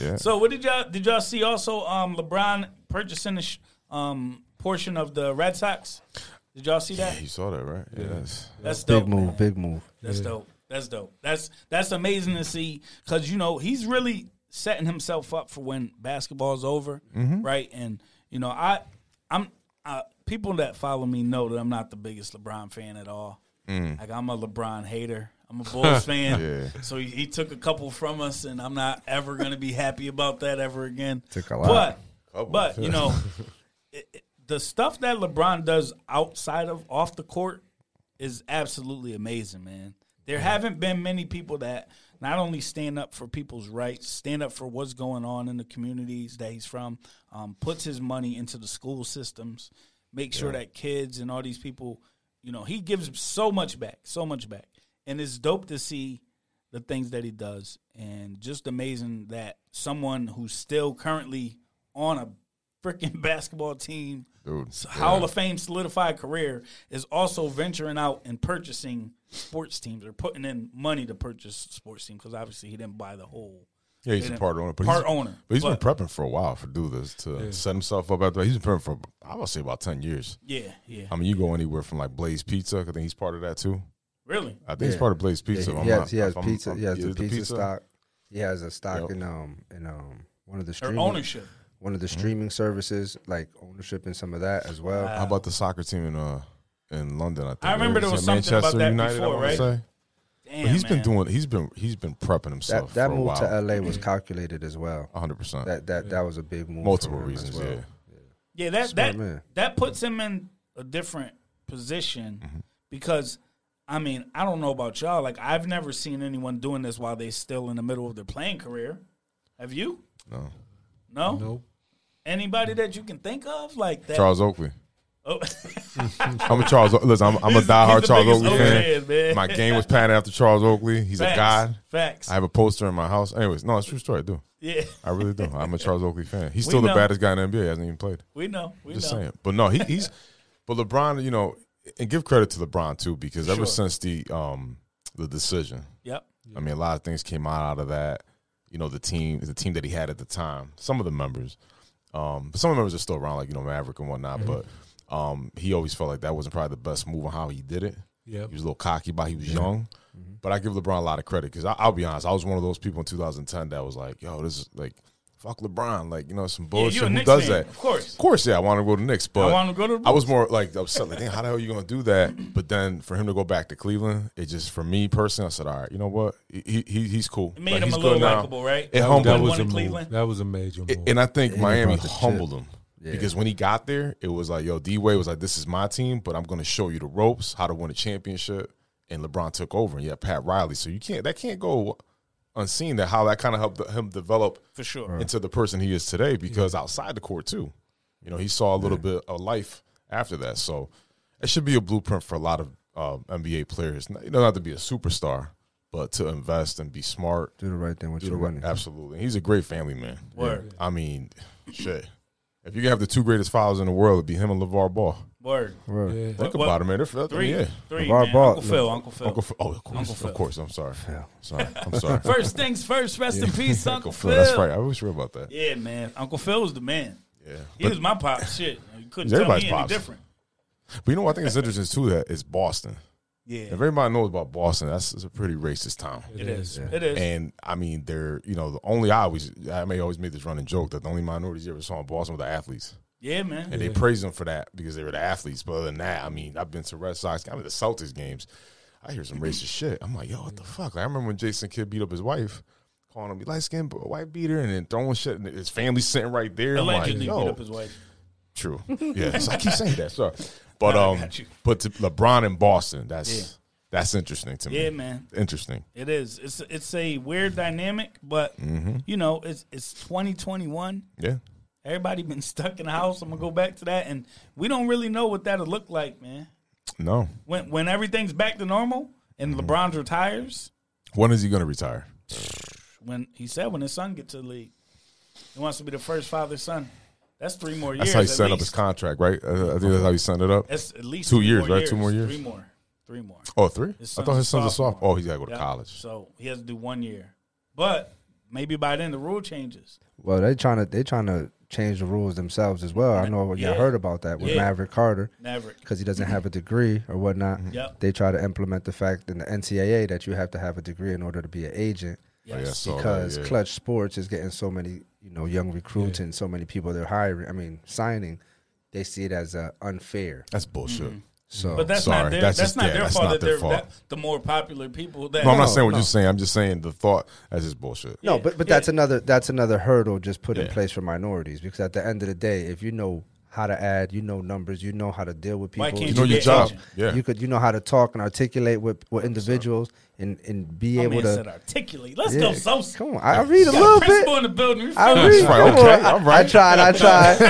Yeah. so what did y'all did y'all see also um LeBron purchasing the sh- um portion of the Red Sox? Did y'all see that? Yeah, You saw that, right? Yes. That's Big dope. Big move, man. big move. That's dope. That's dope. That's that's amazing to see because you know he's really setting himself up for when basketball's over, right? And you know I I'm uh, people that follow me know that I'm not the biggest LeBron fan at all. Like I'm a LeBron hater. I'm a Bulls fan. Yeah. So he, he took a couple from us, and I'm not ever gonna be happy about that ever again. Took a lot. But but you know it, it- the stuff that LeBron does outside of off the court is absolutely amazing, man. There haven't been many people that not only stand up for people's rights, stand up for what's going on in the communities that he's from, um, puts his money into the school systems, make sure that kids and all these people, you know, he gives so much back, so much back. And it's dope to see the things that he does. And just amazing that someone who's still currently on a freaking basketball team Dude, Hall of Fame solidified career is also venturing out and purchasing sports teams or putting in money to purchase sports teams because obviously he didn't buy the whole Yeah, he's a part owner. But part he's, owner. But he's But- been prepping for a while for do this to set himself up after. He's been prepping for I would say about ten years. yeah yeah I mean, you go anywhere from like Blaze Pizza. I think he's part of that too. really I think he's part of Blaze Pizza. he I'm has, not- he has if I'm- pizza. I'm- he has yeah, the pizza, stock. He has a stock Yep. in um in um one of the or streaming ownership one of the streaming services, like ownership in some of that as well. How about the soccer team in uh in London? I think I remember there was it something about that United. before, I right? Say? Damn, But he's been doing. He's been he's been prepping himself. that for a move while. to LA was calculated as well. 100. percent That that that was a big move. Multiple for him as reasons. well. Yeah. Yeah, that Smart that man. that puts him in a different position Mm-hmm. because I mean, I don't know about y'all. Like I've never seen anyone doing this while they're still in the middle of their playing career. Have you? No. No. Nope. Anybody that you can think of like that? Charles Oakley. Oh. I'm a Charles. Listen, I'm, I'm a diehard Charles Oakley fan. man. My game was patterned after Charles Oakley. He's Facts. a god. Facts. I have a poster in my house. Anyways, no, it's a true story. I do. yeah, I really do. I'm a Charles Oakley fan. He's still the baddest guy in the NBA. He hasn't even played. we know. We know. Just know. saying. But no, he, he's. But LeBron, you know, and give credit to LeBron too, because ever since the um the decision, Yep. I mean, a lot of things came out out of that. You know, the team, the team that he had at the time, some of the members, um, but some of the members are still around, like you know Maverick and whatnot. Mm-hmm. But um, he always felt like that wasn't probably the best move on how he did it. Yep. He was a little cocky, but he was young. But I give LeBron a lot of credit because I'll be honest, I was one of those people in 2010 that was like, "Yo, this is like." Fuck LeBron, like you know some bullshit. you a Who Knicks does fan, that? Of course. Of course, yeah, I want to go to Knicks, but I wanna go to the I was more like upset, like, "Damn, how the hell are you going to do that? But then for him to go back to Cleveland, it just for me personally, I said, all right, you know what? He, he he's cool. It made Like, him he's a little now. likable, right? It That, humbled that was One a in move. Cleveland. That was a major move. And I think he Miami brought chip. humbled him Yeah. because when he got there, it was like, yo, D Wade was like, this is my team, but I'm going to show you the ropes, how to win a championship. And LeBron took over, and yeah, Pat Riley. So you can't that can't go unseen that how that kind of helped him develop For sure. into the person he is today. Because outside the court too, you know, he saw a little bit of life after that. So it should be a blueprint for a lot of um, NBA players. You don't have to be a superstar, but to invest and be smart. Do the right thing with Do the your right, money. absolutely. He's a great family man. Word. I mean, shit. If you can have the two greatest fathers in the world, it'd be him and LeVar Ball. Word. Word. Yeah. Think What- about it, man. They're, Three. yeah. Three. LeVar man. Ball- Uncle Phil. Uncle Phil. Uncle Phil. Oh, of course. Uncle Phil. Of course. I'm sorry. Phil. Sorry. I'm sorry. First things first. Rest in peace, Uncle, Uncle Phil. Phil. That's right. I was sure about that. Yeah, man. Uncle Phil was the man. Yeah. He But, was my pop. Shit, you couldn't tell me everybody's any pops. different. but you know what I think is interesting too? That it's Boston. Yeah, If everybody knows about Boston, that's it's a pretty racist town. it is. It is. And I mean, they're you know the only I always I may always make this running joke that the only minorities you ever saw in Boston were the athletes, yeah, man. and they praise them for that because they were the athletes. But other than that, I mean, I've been to Red Sox, I mean the Celtics games. I hear some racist shit. I'm like, yo, what the fuck? Like, I remember when Jason Kidd beat up his wife, calling him light skinned white beater, and then throwing shit, and his family sitting right there. I'm like, Allegedly beat up his wife. True. Yes, I keep saying that. Sorry, but um, but to LeBron in Boston, that's Yeah. that's interesting to me. Yeah, man. Interesting. It is. It's it's a weird dynamic, but Mm-hmm. you know, it's it's 2021. Yeah. Everybody been stuck in the house. I'm gonna go back to that, and we don't really know what that'll look like, man. No. When when everything's back to normal and Mm-hmm. LeBron retires, When is he going to retire? when he said when his son gets to the league, he wants to be the first father son. That's three more years. That's how he at set up his contract, right? Uh, I think that's how he set it up. That's at least Two years, more right? Two more years? Three more. Three more. Oh, three? I thought his son's a sophomore. sophomore. Oh, he's got to go to Yep. college. So he has to do one year. But maybe by then the rule changes. Well, they trying to they trying to change the rules themselves as well. I know you Yeah. heard about that with Yeah. Maverick Carter Never. because he doesn't have a degree or whatnot. Yep. They try to implement the fact in the NCAA that you have to have a degree in order to be an agent Oh, yeah, I Yes. saw that, because yeah. Clutch Sports is getting so many you know young recruits and so many people they're hiring. I mean signing. They see it as uh, unfair. That's bullshit. So Mm-hmm. But that's Sorry, not their that's that's, just not their- their that's fault not that their fault. that, the more popular people that No, I'm not saying what no. you're saying. I'm just saying the thought as is bullshit. No, Yeah, but but yeah. that's another that's another hurdle just put in place for minorities because at the end of the day, if you know how to add, you know numbers, you know how to deal with people. Why can't You know you your job. agent? Yeah. You could you know how to talk and articulate with, with individuals and, and be My able man to said articulate. Let's Yeah, go, Sosa. Come on, I, I read a Got little principal bit. in the building. I feeling read. you. right, come okay, on. all right. I tried. I tried. you know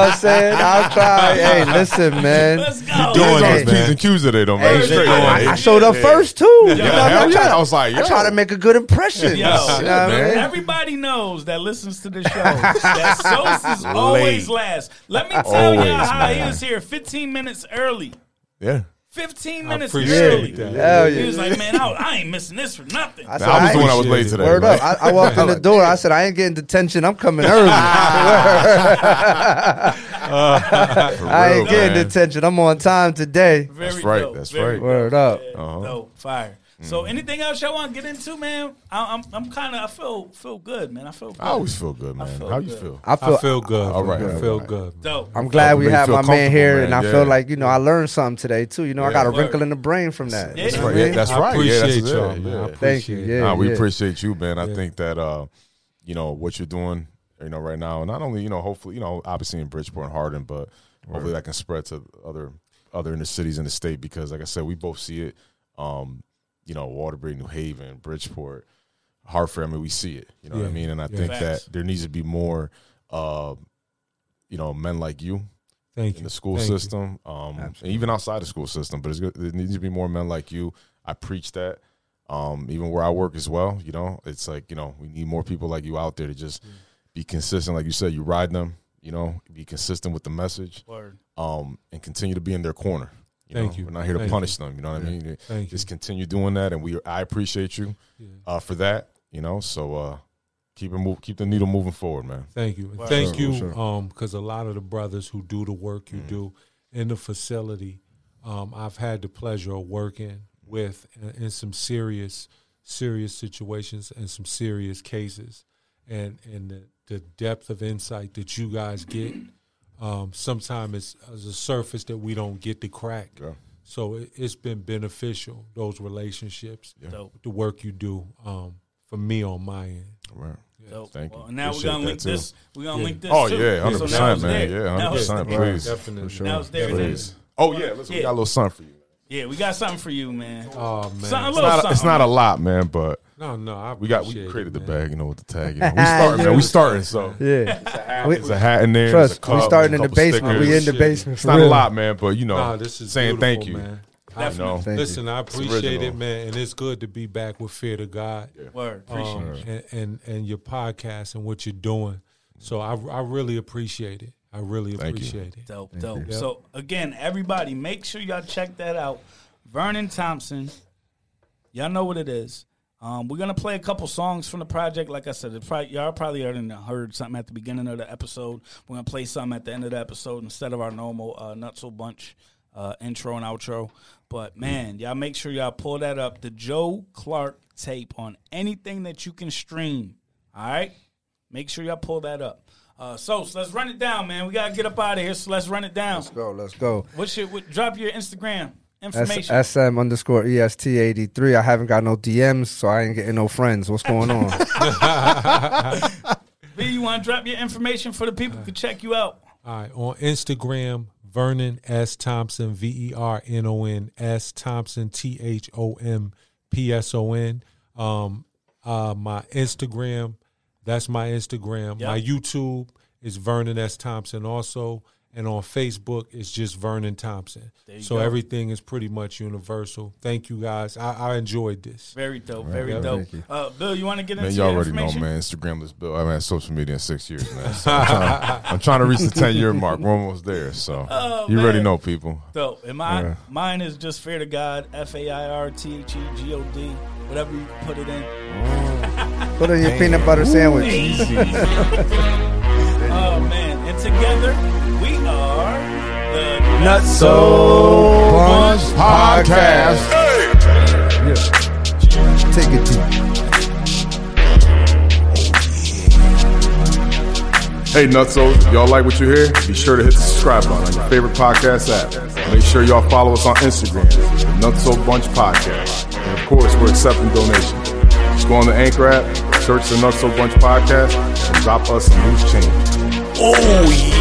what I'm saying? I'll try. Hey, listen, man. Let's go. Doing Hey. those P's and Q's today, though, man. Hey, Straight, I, man. I showed up first too. You know, I'm yeah. I was like, I try yo. to make a good impression. Yo, You know what man. Everybody knows that listens to the show that Sos is always last. Let me tell y'all Always, how he was here 15 minutes early. Yeah. 15 minutes appreciate early. that. Hell He was like, man, I, I ain't missing this for nothing. I, said, I was the one I was late today. Word like- up. I, I walked in the door. I said, I ain't getting detention. I'm coming early. For I real, ain't getting detention. I'm on time today. Very That's right, dope. that's Very right. Word up. Yeah, Uh-huh. dope. Fire. So anything else y'all want to get into, man? I, I'm I'm kind of I feel feel good, man. I feel good. I always feel good, man. feel How you good. feel? I feel, I feel good. All right, I feel good. Dope. I'm glad we Make you have feel my man here, comfortable, and I man. feel like you know I learned something today too. You know, I got a Word. wrinkle in the brain from that. Yeah. You That's know what right. I Yeah, mean? that's I right. Yeah, appreciate that's y'all, it. man. I Yeah. Thank you. appreciate it. Yeah, Nah, we yeah. appreciate you, man. I think that uh, you know what you're doing, you know, right now. Not only you know, hopefully, you know, obviously in Bridgeport and Hartford, but hopefully that can spread to other other inner cities in the state. Because, like I said, we both see it. Um, you know, Waterbury, New Haven, Bridgeport, Hartford. I mean, we see it. You know what I mean? And I Yeah. think Facts. that there needs to be more, uh, you know, men like you Thank you. the school Thank system, um, and even outside the school system. But it's good, there needs to be more men like you. I preach that. Um, even where I work as well, you know, it's like you know we need more people like you out there to just be consistent. Like you said, you ride them. You know, be consistent with the message, Word. um, and continue to be in their corner. You Thank know? you. We're not here to Thank punish them. You know what I mean? Thank you. Just continue doing that, and we I appreciate you Yeah. uh, for that. You know, so uh, keep it move, keep the needle moving forward, man. Thank you. Wow. Thank Sure, you. sure. Um, because a lot of the brothers who do the work Mm. you do in the facility, um, I've had the pleasure of working with in, in some serious, serious situations and some serious cases, and and the, the depth of insight that you guys get. Um, sometimes it's, it's a surface that we don't get to crack. Yeah. So it, it's been beneficial those relationships, Dope. the work you do um, for me on my end. Right. Dope. Thank you. Well, now we're gonna link this. We're gonna Yeah. link this. Oh too. yeah, hundred so percent, man. there. Yeah, hundred percent. Please, Definitely. Now it's there. please. Oh yeah, listen, we Yeah. got a little something for you. Yeah, we got something for you, man. Oh man, Something, It's not, something. it's not a lot, man, but No, no, I we got we created it, the bag, you know, with the tag. You know. We starting, man. We starting, so Yeah, it's a hat in there. Trust, there's a cup, we starting in the couple basement. We in the stickers. basement. It's for not a lot, man, but you know, Nah, this is saying thank you. man. I know. Thank Listen, I appreciate it, man, and it's good to be back with Fair to God, Word. Appreciate um, it. and, and and your podcast and what you're doing. So I I really appreciate it. I really Thank you. appreciate it. Dope, dope. So again, everybody, make sure y'all check that out. Vernon Thompson, y'all know what it is. Um, we're gonna play a couple songs from the project. Like I said, probably, y'all probably already heard something at the beginning of the episode. We're gonna play something at the end of the episode instead of our normal uh, Nutso Bunch uh, intro and outro. But man, y'all make sure y'all pull that up. The Joe Clark tape on anything that you can stream. All right, make sure y'all pull that up. Uh, so, so let's run it down, man. We gotta get up out of here. So let's run it down. Let's go. Let's go. What's your what, drop your Instagram S- SM underscore EST eighty three. I haven't got no DMs, so I ain't getting no friends. What's going on? B, you want to drop your information for the people to check you out? All right, on Instagram, Vernon S Thompson, V E R N O N S Thompson, T H O M P S O N. Um, uh, my Instagram, that's my Instagram. My YouTube is Vernon S Thompson also, and on Facebook it's just Vernon Thompson. So go. everything is pretty much universal. Thank you guys. I, I enjoyed this. Very dope, very Yeah, dope. you. Uh, Bill, you want to get Man, into you your already know, information? man. Instagramless Bill. I've had social media in six years, man. So I'm, trying, I'm trying to reach the ten year mark. We're almost there. So Oh, you already know, people. Dope. And mine, Yeah. mine is just fair to God, F A I R T H E G O D, whatever you put it in. Put in your peanut butter sandwich. Oh man! And together we are the Nutso Bunch Podcast. Yeah, Take it deep. Hey, Nutsos, y'all like what you hear? Be sure to hit the subscribe button on your favorite podcast app. Make sure y'all follow us on Instagram, the Nutso Bunch Podcast. And of course, we're accepting donations. Go on the Anchor app, search the Nutso Bunch Podcast, and drop us some loose change. Oh